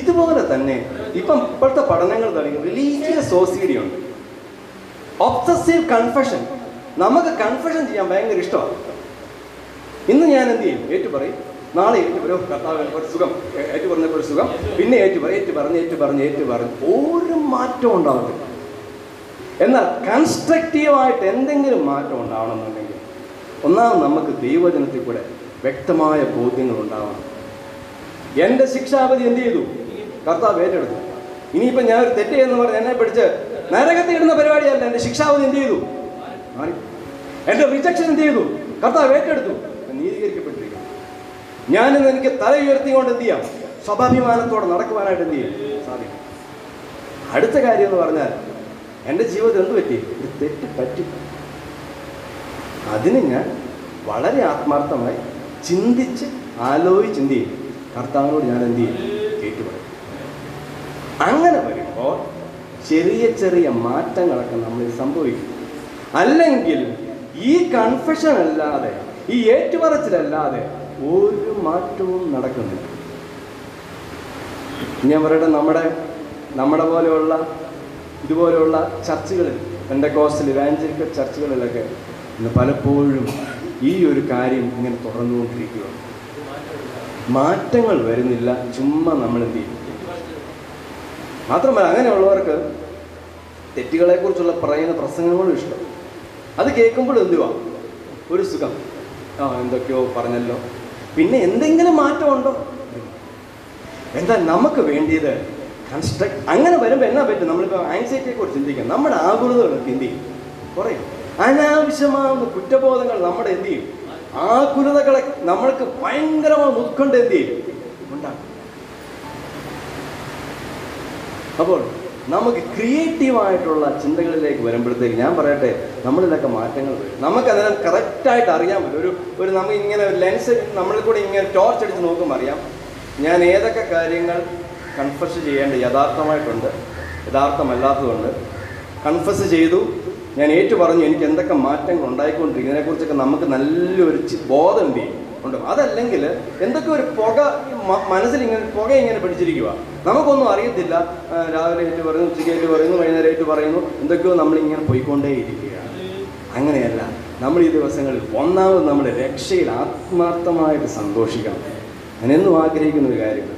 ഇതുപോലെ തന്നെ ഇപ്പം ഇപ്പോഴത്തെ പഠനങ്ങൾ തെളിയിക്കും. റിലീജിയസ് ഓസിഡി ഉണ്ട്. ഒബ്സസീവ് കൺഫഷൻ നമുക്ക് കൺഫഷൻ ചെയ്യാൻ ഭയങ്കര ഇഷ്ടമാണ്. ഇന്ന് ഞാൻ എന്ത് ചെയ്യും? ഏറ്റു പറയും നാളെ ഏറ്റു പറയും കർത്താവ് ഒരു സുഖം. ഏറ്റു പറഞ്ഞപ്പോൾ ഒരു സുഖം. പിന്നെ ഏറ്റു പറയും ഏറ്റു പറഞ്ഞ് ഏറ്റു പറഞ്ഞ് ഏറ്റു പറഞ്ഞ് ഒരു മാറ്റവും ഉണ്ടാവത്തില്ല. എന്നാൽ കൺസ്ട്രക്റ്റീവായിട്ട് എന്തെങ്കിലും മാറ്റം ഉണ്ടാവണമെന്നുണ്ടെങ്കിൽ ഒന്നാമത് നമുക്ക് ദൈവജനത്തിൽ കൂടെ വ്യക്തമായ ബോധ്യങ്ങൾ ഉണ്ടാവണം. എന്റെ ശിക്ഷാപതി എന്ത് ചെയ്തു? കർത്താവ് ഏറ്റെടുത്തു. ഇനിയിപ്പോൾ ഞാൻ ഒരു തെറ്റ് എന്ന് പറഞ്ഞ് എന്നെ പിടിച്ച് നരകത്തിൽ ഇടുന്ന പരിപാടിയല്ല. എന്റെ ശിക്ഷാപതി എന്ത് ചെയ്തു? എന്റെ റിജക്ഷൻ എന്ത് ചെയ്തു? കർത്താവ് ഏറ്റെടുത്തു. നീതീകരിക്കപ്പെട്ടിരിക്കുന്നു. ഞാനിന്ന് എനിക്ക് തല ഉയർത്തിക്കൊണ്ട് എന്ത് ചെയ്യാം? സ്വാഭാഭിമാനത്തോടെ നടക്കുവാനായിട്ട് എന്ത് ചെയ്യും? സാധിക്കും. അടുത്ത കാര്യം എന്ന് പറഞ്ഞാൽ എന്റെ ജീവിതത്തിൽ എന്ത് പറ്റി? ഒരു തെറ്റ് പറ്റി. അതിന് ഞാൻ വളരെ ആത്മാർത്ഥമായി ചിന്തിച്ച് ആലോചിച്ച് എന്ത് ചെയ്യും? കർത്താവിനോട് ഞാൻ എന്ത് ചെയ്യും? കേട്ടുപറയും അങ്ങനെ വരുമ്പോൾ ചെറിയ ചെറിയ മാറ്റങ്ങളൊക്കെ നമ്മൾ സംഭവിക്കും. അല്ലെങ്കിൽ ഈ കൺഫെഷൻ അല്ലാതെ ഈ ഏറ്റുപറച്ചിലല്ലാതെ ഒരു മാറ്റവും നടക്കുന്നില്ല. ഞാൻ പറയട്ടെ നമ്മുടെ നമ്മുടെ പോലെയുള്ള ഇതുപോലെയുള്ള ചർച്ചകളിൽ എന്റെ കോസ്റ്റിൽ ഇവാഞ്ചലിക്കൽ ചർച്ചകളിലൊക്കെ ഇന്ന് പലപ്പോഴും ഈ ഒരു കാര്യം ഇങ്ങനെ തുടർന്നുകൊണ്ടിരിക്കുകയാണ് മാറ്റങ്ങൾ വരുന്നില്ല ചുമ്മാ നമ്മൾ എന്ത് ചെയ്യും? മാത്രമല്ല അങ്ങനെയുള്ളവർക്ക് തെറ്റുകളെക്കുറിച്ചുള്ള പറയുന്ന പ്രസംഗങ്ങളും ഇഷ്ടം. അത് കേൾക്കുമ്പോൾ എന്തുവാ? ഒരു സുഖം. ആ എന്തൊക്കെയോ പറഞ്ഞല്ലോ. പിന്നെ എന്തെങ്കിലും മാറ്റമുണ്ടോ? എന്താ നമുക്ക് വേണ്ടിയത്? കൺസ്ട്രക്ട് അങ്ങനെ വരുമ്പോൾ എന്നാ പറ്റും? നമ്മളിപ്പോൾ ആൻസൈറ്റിയെ കുറിച്ച് ചിന്തിക്കാം. നമ്മുടെ ആകുലതകളൊക്കെ ചിന്തി കുറേ അനാവശ്യമാകുന്ന കുറ്റബോധങ്ങൾ നമ്മുടെ എന്ത് ചെയ്യും? ആകുലതകളെ നമ്മൾക്ക് ഭയങ്കരമായി ഉത്കണ്ഠ എന്ത് ചെയ്യും? ഉണ്ടാകും അപ്പോൾ നമുക്ക് ക്രിയേറ്റീവായിട്ടുള്ള ചിന്തകളിലേക്ക് വരുമ്പോഴത്തേക്ക് ഞാൻ പറയട്ടെ നമ്മളിലൊക്കെ മാറ്റങ്ങൾ വരും. നമുക്ക് അതിനെ കറക്റ്റായിട്ട് അറിയാൻ പറ്റും. ഒരു ഒരു നമ്മൾ ഇങ്ങനെ ഒരു ലെൻസ് നമ്മളിൽ കൂടി ഇങ്ങനെ ടോർച്ച് അടിച്ച് നോക്കുമ്പോൾ അറിയാം. ഞാൻ ഏതൊക്കെ കാര്യങ്ങൾ കൺഫസ് ചെയ്യേണ്ട യഥാർത്ഥമായിട്ടുണ്ട് യഥാർത്ഥമല്ലാത്തതുണ്ട്. കൺഫസ് ചെയ്തു. ഞാൻ ഏറ്റു പറഞ്ഞു എനിക്ക് എന്തൊക്കെ മാറ്റങ്ങൾ ഉണ്ടായിക്കൊണ്ടിരിക്കും ഇതിനെക്കുറിച്ചൊക്കെ നമുക്ക് നല്ലൊരു ബോധം ഉണ്ട് ഉണ്ട്? അതല്ലെങ്കിൽ എന്തൊക്കെ ഒരു പുക മനസ്സിൽ ഇങ്ങനെ പുക ഇങ്ങനെ പിടിച്ചിരിക്കുക നമുക്കൊന്നും അറിയത്തില്ല. രാവിലെ ആയിട്ട് പറയുന്നു ഉച്ചയ്ക്ക് ആയിട്ട് പറയുന്നു വൈകുന്നേരമായിട്ട് പറയുന്നു. എന്തൊക്കെയോ നമ്മളിങ്ങനെ പോയിക്കൊണ്ടേയിരിക്കുകയാണ്. അങ്ങനെയല്ല നമ്മൾ ഈ ദിവസങ്ങളിൽ ഒന്നാമത് നമ്മുടെ രക്ഷയിൽ ആത്മാർത്ഥമായിട്ട് സന്തോഷിക്കണം. ഞാൻ ആഗ്രഹിക്കുന്ന ഒരു കാര്യം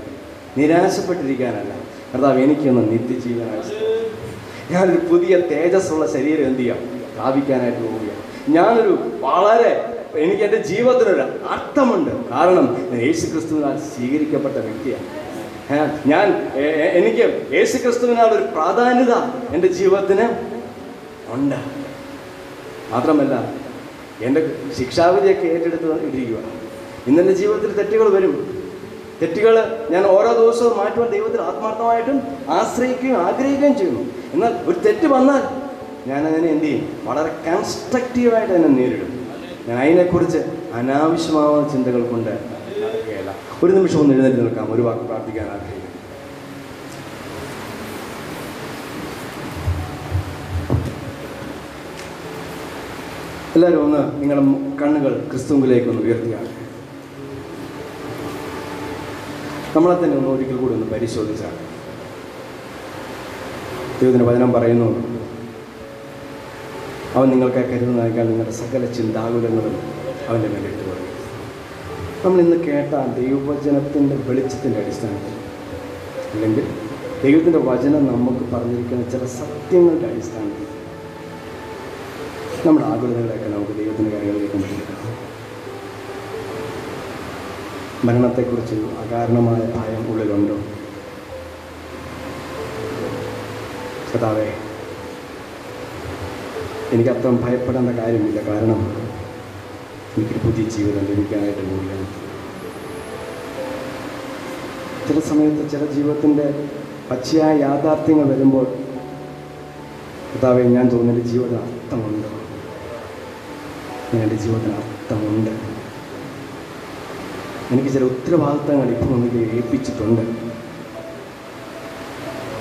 നിരാശപ്പെട്ടിരിക്കാനല്ല. കർത്താവ് എനിക്കൊന്ന് നിത്യജീവനായി ഞാനൊരു പുതിയ തേജസ്സുള്ള ശരീരം എന്ത് ചെയ്യാം? പ്രാപിക്കാനായിട്ട് പോവുകയാണ്. ഞാനൊരു വളരെ എനിക്ക് എന്റെ ജീവിതത്തിനൊരു അർത്ഥമുണ്ട്. കാരണം യേശു ക്രിസ്തുവിനാൽ സ്വീകരിക്കപ്പെട്ട വ്യക്തിയാണ്. ഞാൻ എനിക്ക് യേശു ക്രിസ്തുവിനോടൊരു പ്രാധാന്യത എന്റെ ജീവിതത്തിന് ഉണ്ട്. മാത്രമല്ല എന്റെ ശിക്ഷാവിധിയൊക്കെ ഏറ്റെടുത്ത് ഇരിക്കുക ഇന്നെന്റെ ജീവിതത്തിൽ തെറ്റുകൾ വരും. തെറ്റുകൾ ഞാൻ ഓരോ ദിവസവും മാറ്റുവാൻ ദൈവത്തിൽ ആത്മാർത്ഥമായിട്ടും ആശ്രയിക്കുകയും ആഗ്രഹിക്കുകയും ചെയ്യുന്നു. എന്നാൽ ഒരു തെറ്റ് വന്നാൽ ഞാൻ അതിനെ എന്ത് ചെയ്യും? വളരെ കൺസ്ട്രക്റ്റീവായിട്ട് അതിനെ നേരിടും. ഞാൻ അതിനെക്കുറിച്ച് അനാവശ്യമാവുന്ന ചിന്തകൾ കൊണ്ട് ഒരു നിമിഷം ഒന്ന് എഴുന്നേറ്റ് നിൽക്കാം. ഒരു വാക്ക് പ്രാർത്ഥിക്കാൻ ആഗ്രഹിക്കുന്നു. എല്ലാവരും ഒന്ന് നിങ്ങളുടെ കണ്ണുകൾ ക്രിസ്തുവിലേക്ക് ഒന്ന് ഉയർത്തിയാണ് നമ്മളെ തന്നെ ഒന്ന് ഒരിക്കൽ കൂടി ഒന്ന് പരിശോധിച്ചാൽ. ദൈവത്തിന് വചനം പറയുന്നു. അവൻ നിങ്ങൾക്ക് കരുതുന്നതിനേക്കാൾ നിങ്ങളുടെ സകല ചിന്താകുലങ്ങളും അവന്റെ മേലെ ഇട്ട് പറയും നമ്മൾ ഇന്ന് കേട്ട ദൈവവചനത്തിന്റെ വെളിച്ചത്തിന്റെ അടിസ്ഥാനത്തിൽ. അല്ലെങ്കിൽ ദൈവത്തിന്റെ വചനം നമുക്ക് പറഞ്ഞിരിക്കുന്ന ചില സത്യങ്ങളുടെ അടിസ്ഥാനത്തിൽ. നമ്മുടെ ആകുലതകളെയൊക്കെ നമുക്ക് ദൈവത്തിന്റെ കാര്യങ്ങളിലേക്ക് മാറ്റിയെടുക്കാം മരണത്തെക്കുറിച്ച് അകാരണമായ ഭയം ഉള്ളിലുണ്ടോ? കഥാവേ എനിക്ക് അത്ര ഭയപ്പെടേണ്ട കാര്യമില്ല. കാരണം എനിക്കൊരു പുതിയ ജീവിതം ലഭിക്കാനായിട്ട് പോവുകയാണ് ചില സമയത്ത് ചില ജീവിതത്തിന്റെ പച്ചയായ യാഥാർത്ഥ്യങ്ങൾ വരുമ്പോൾ കർത്താവെ ഞാൻ തോന്നുന്നു ജീവിതം അർത്ഥമുണ്ട്. എന്റെ ജീവിതത്തിന് അർത്ഥമുണ്ട്. എനിക്ക് ചില ഉത്തരവാദിത്തങ്ങൾ ഇപ്പോൾ എനിക്ക് ഏൽപ്പിച്ചിട്ടുണ്ട്.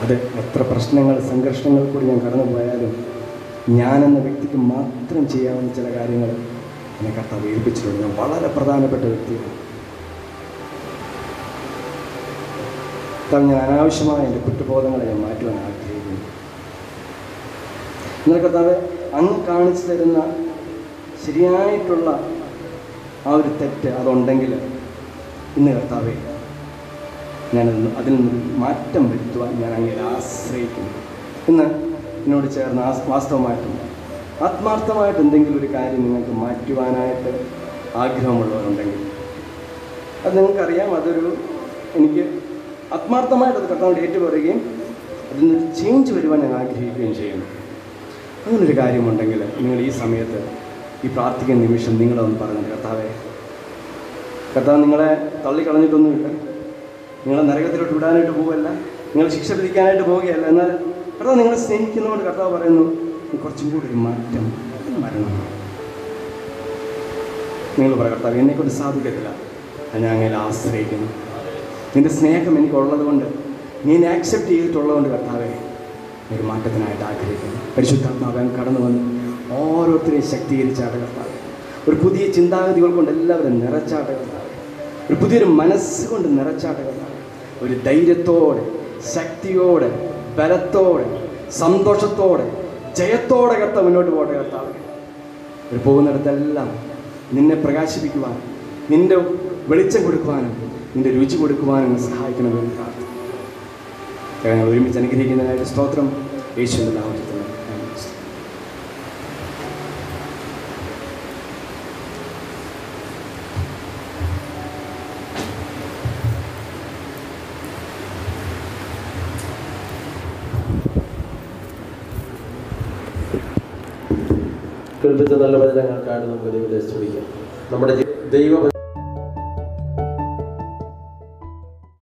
അത് എത്ര പ്രശ്നങ്ങൾ സംഘർഷങ്ങൾ കൂടി ഞാൻ കടന്നു പോയാലും ഞാനെന്ന വ്യക്തിക്ക് മാത്രം ചെയ്യാവുന്ന ചില കാര്യങ്ങൾ എന്നെ കർത്താവ് ഏൽപ്പിച്ചിട്ടുണ്ട്. ഞാൻ വളരെ പ്രധാനപ്പെട്ട വ്യക്തിയാണ്. കാരണം ഞാൻ അനാവശ്യമായ എന്റെ കുറ്റബോധങ്ങളെ ഞാൻ മാറ്റുവാൻ ആഗ്രഹിക്കുന്നു. എന്നാൽ കർത്താവ് അങ്ങ് കാണിച്ചു തരുന്ന ശരിയായിട്ടുള്ള ആ ഒരു തെറ്റ് അതുണ്ടെങ്കിൽ ഇന്ന് കർത്താവെ ഞാൻ അതിൽ നിന്ന് മാറ്റം വരുത്തുവാൻ ഞാൻ അങ്ങനെ ആശ്രയിക്കുന്നു. ഇന്ന് എന്നോട് ചേർന്ന് ആസ് വാസ്തവമായിട്ടും ആത്മാർത്ഥമായിട്ട് എന്തെങ്കിലും ഒരു കാര്യം നിങ്ങൾക്ക് മാറ്റുവാനായിട്ട് ആഗ്രഹമുള്ളവരുണ്ടെങ്കിൽ അത് നിങ്ങൾക്കറിയാം അതൊരു എനിക്ക് ആത്മാർത്ഥമായിട്ട് അത് കർത്താവിന്റെ ഏറ്റുപറയുകയും അതിൽ നിന്ന് ചേഞ്ച് വരുവാൻ ഞാൻ ആഗ്രഹിക്കുകയും ചെയ്യുന്നു. അങ്ങനൊരു കാര്യമുണ്ടെങ്കിൽ നിങ്ങൾ ഈ സമയത്ത് ഈ പ്രാർത്ഥിക്കുന്ന നിമിഷം നിങ്ങളൊന്ന് പറഞ്ഞു കർത്താവേ കർത്താവ് നിങ്ങളെ തള്ളിക്കളഞ്ഞിട്ടൊന്നുമില്ല നിങ്ങളെ നരകത്തിലോട്ട് വിടാനായിട്ട് പോവുകയല്ല നിങ്ങൾ ശിക്ഷ വിധിക്കാനായിട്ട് പോവുകയല്ല. എന്നാൽ കർത്താവ് നിങ്ങളെ സ്നേഹിക്കുന്നതുകൊണ്ട് കർത്താവ് പറയുന്നു "നീ കുറച്ചും കൂടി ഒരു മാറ്റം വരണം നിങ്ങൾ പറ കർത്താവ് എന്നെക്കൊണ്ട് സാധിക്കത്തില്ല. ഞാൻ അങ്ങനെ ആശ്രയിക്കുന്നു. നിന്റെ സ്നേഹം എനിക്കുള്ളത് കൊണ്ട് നീ എന്നെ ആക്സെപ്റ്റ് ചെയ്തിട്ടുള്ളതുകൊണ്ട് കർത്താവെ ഒരു മാറ്റത്തിനായിട്ട് ആഗ്രഹിക്കുന്നു. പരിശുദ്ധാത്മാവൻ കടന്നു വന്ന്. ഓരോരുത്തരെയും ശക്തീകരിച്ചാട്ട് കർത്താവ്. ഒരു പുതിയ ചിന്താഗതികൾ കൊണ്ട് എല്ലാവരും നിറച്ചാട്ട് കർത്താവ്. ഒരു പുതിയൊരു മനസ്സുകൊണ്ട് നിറച്ചാട്ട് കർത്താവ്. ഒരു ധൈര്യത്തോടെ ശക്തിയോടെ ബലത്തോടെ സന്തോഷത്തോടെ ജയത്തോടെ കർത്താവ് മുന്നോട്ട് പോകട്ടെ കർത്താവ്. ഒരു പോകുന്നിടത്തെല്ലാം നിന്നെ പ്രകാശിപ്പിക്കുവാൻ നിന്റെ വെളിച്ചം കൊടുക്കുവാനും നിന്റെ രുചി കൊടുക്കുവാനും സഹായിക്കണമെന്ന് പ്രാർത്ഥന ഒരുമിച്ച് അനുഗ്രഹിക്കുന്നതിനായിട്ട് സ്തോത്രം. യേശുവിന്റെ നാമത്തിൽ തന്നെ ആമേൻ. കേൾപ്പിച്ച നല്ല വചനങ്ങൾക്കായിട്ട് നമുക്ക് ദൈവത്തെ സ്തുതിക്കാം. നമ്മുടെ ദൈവ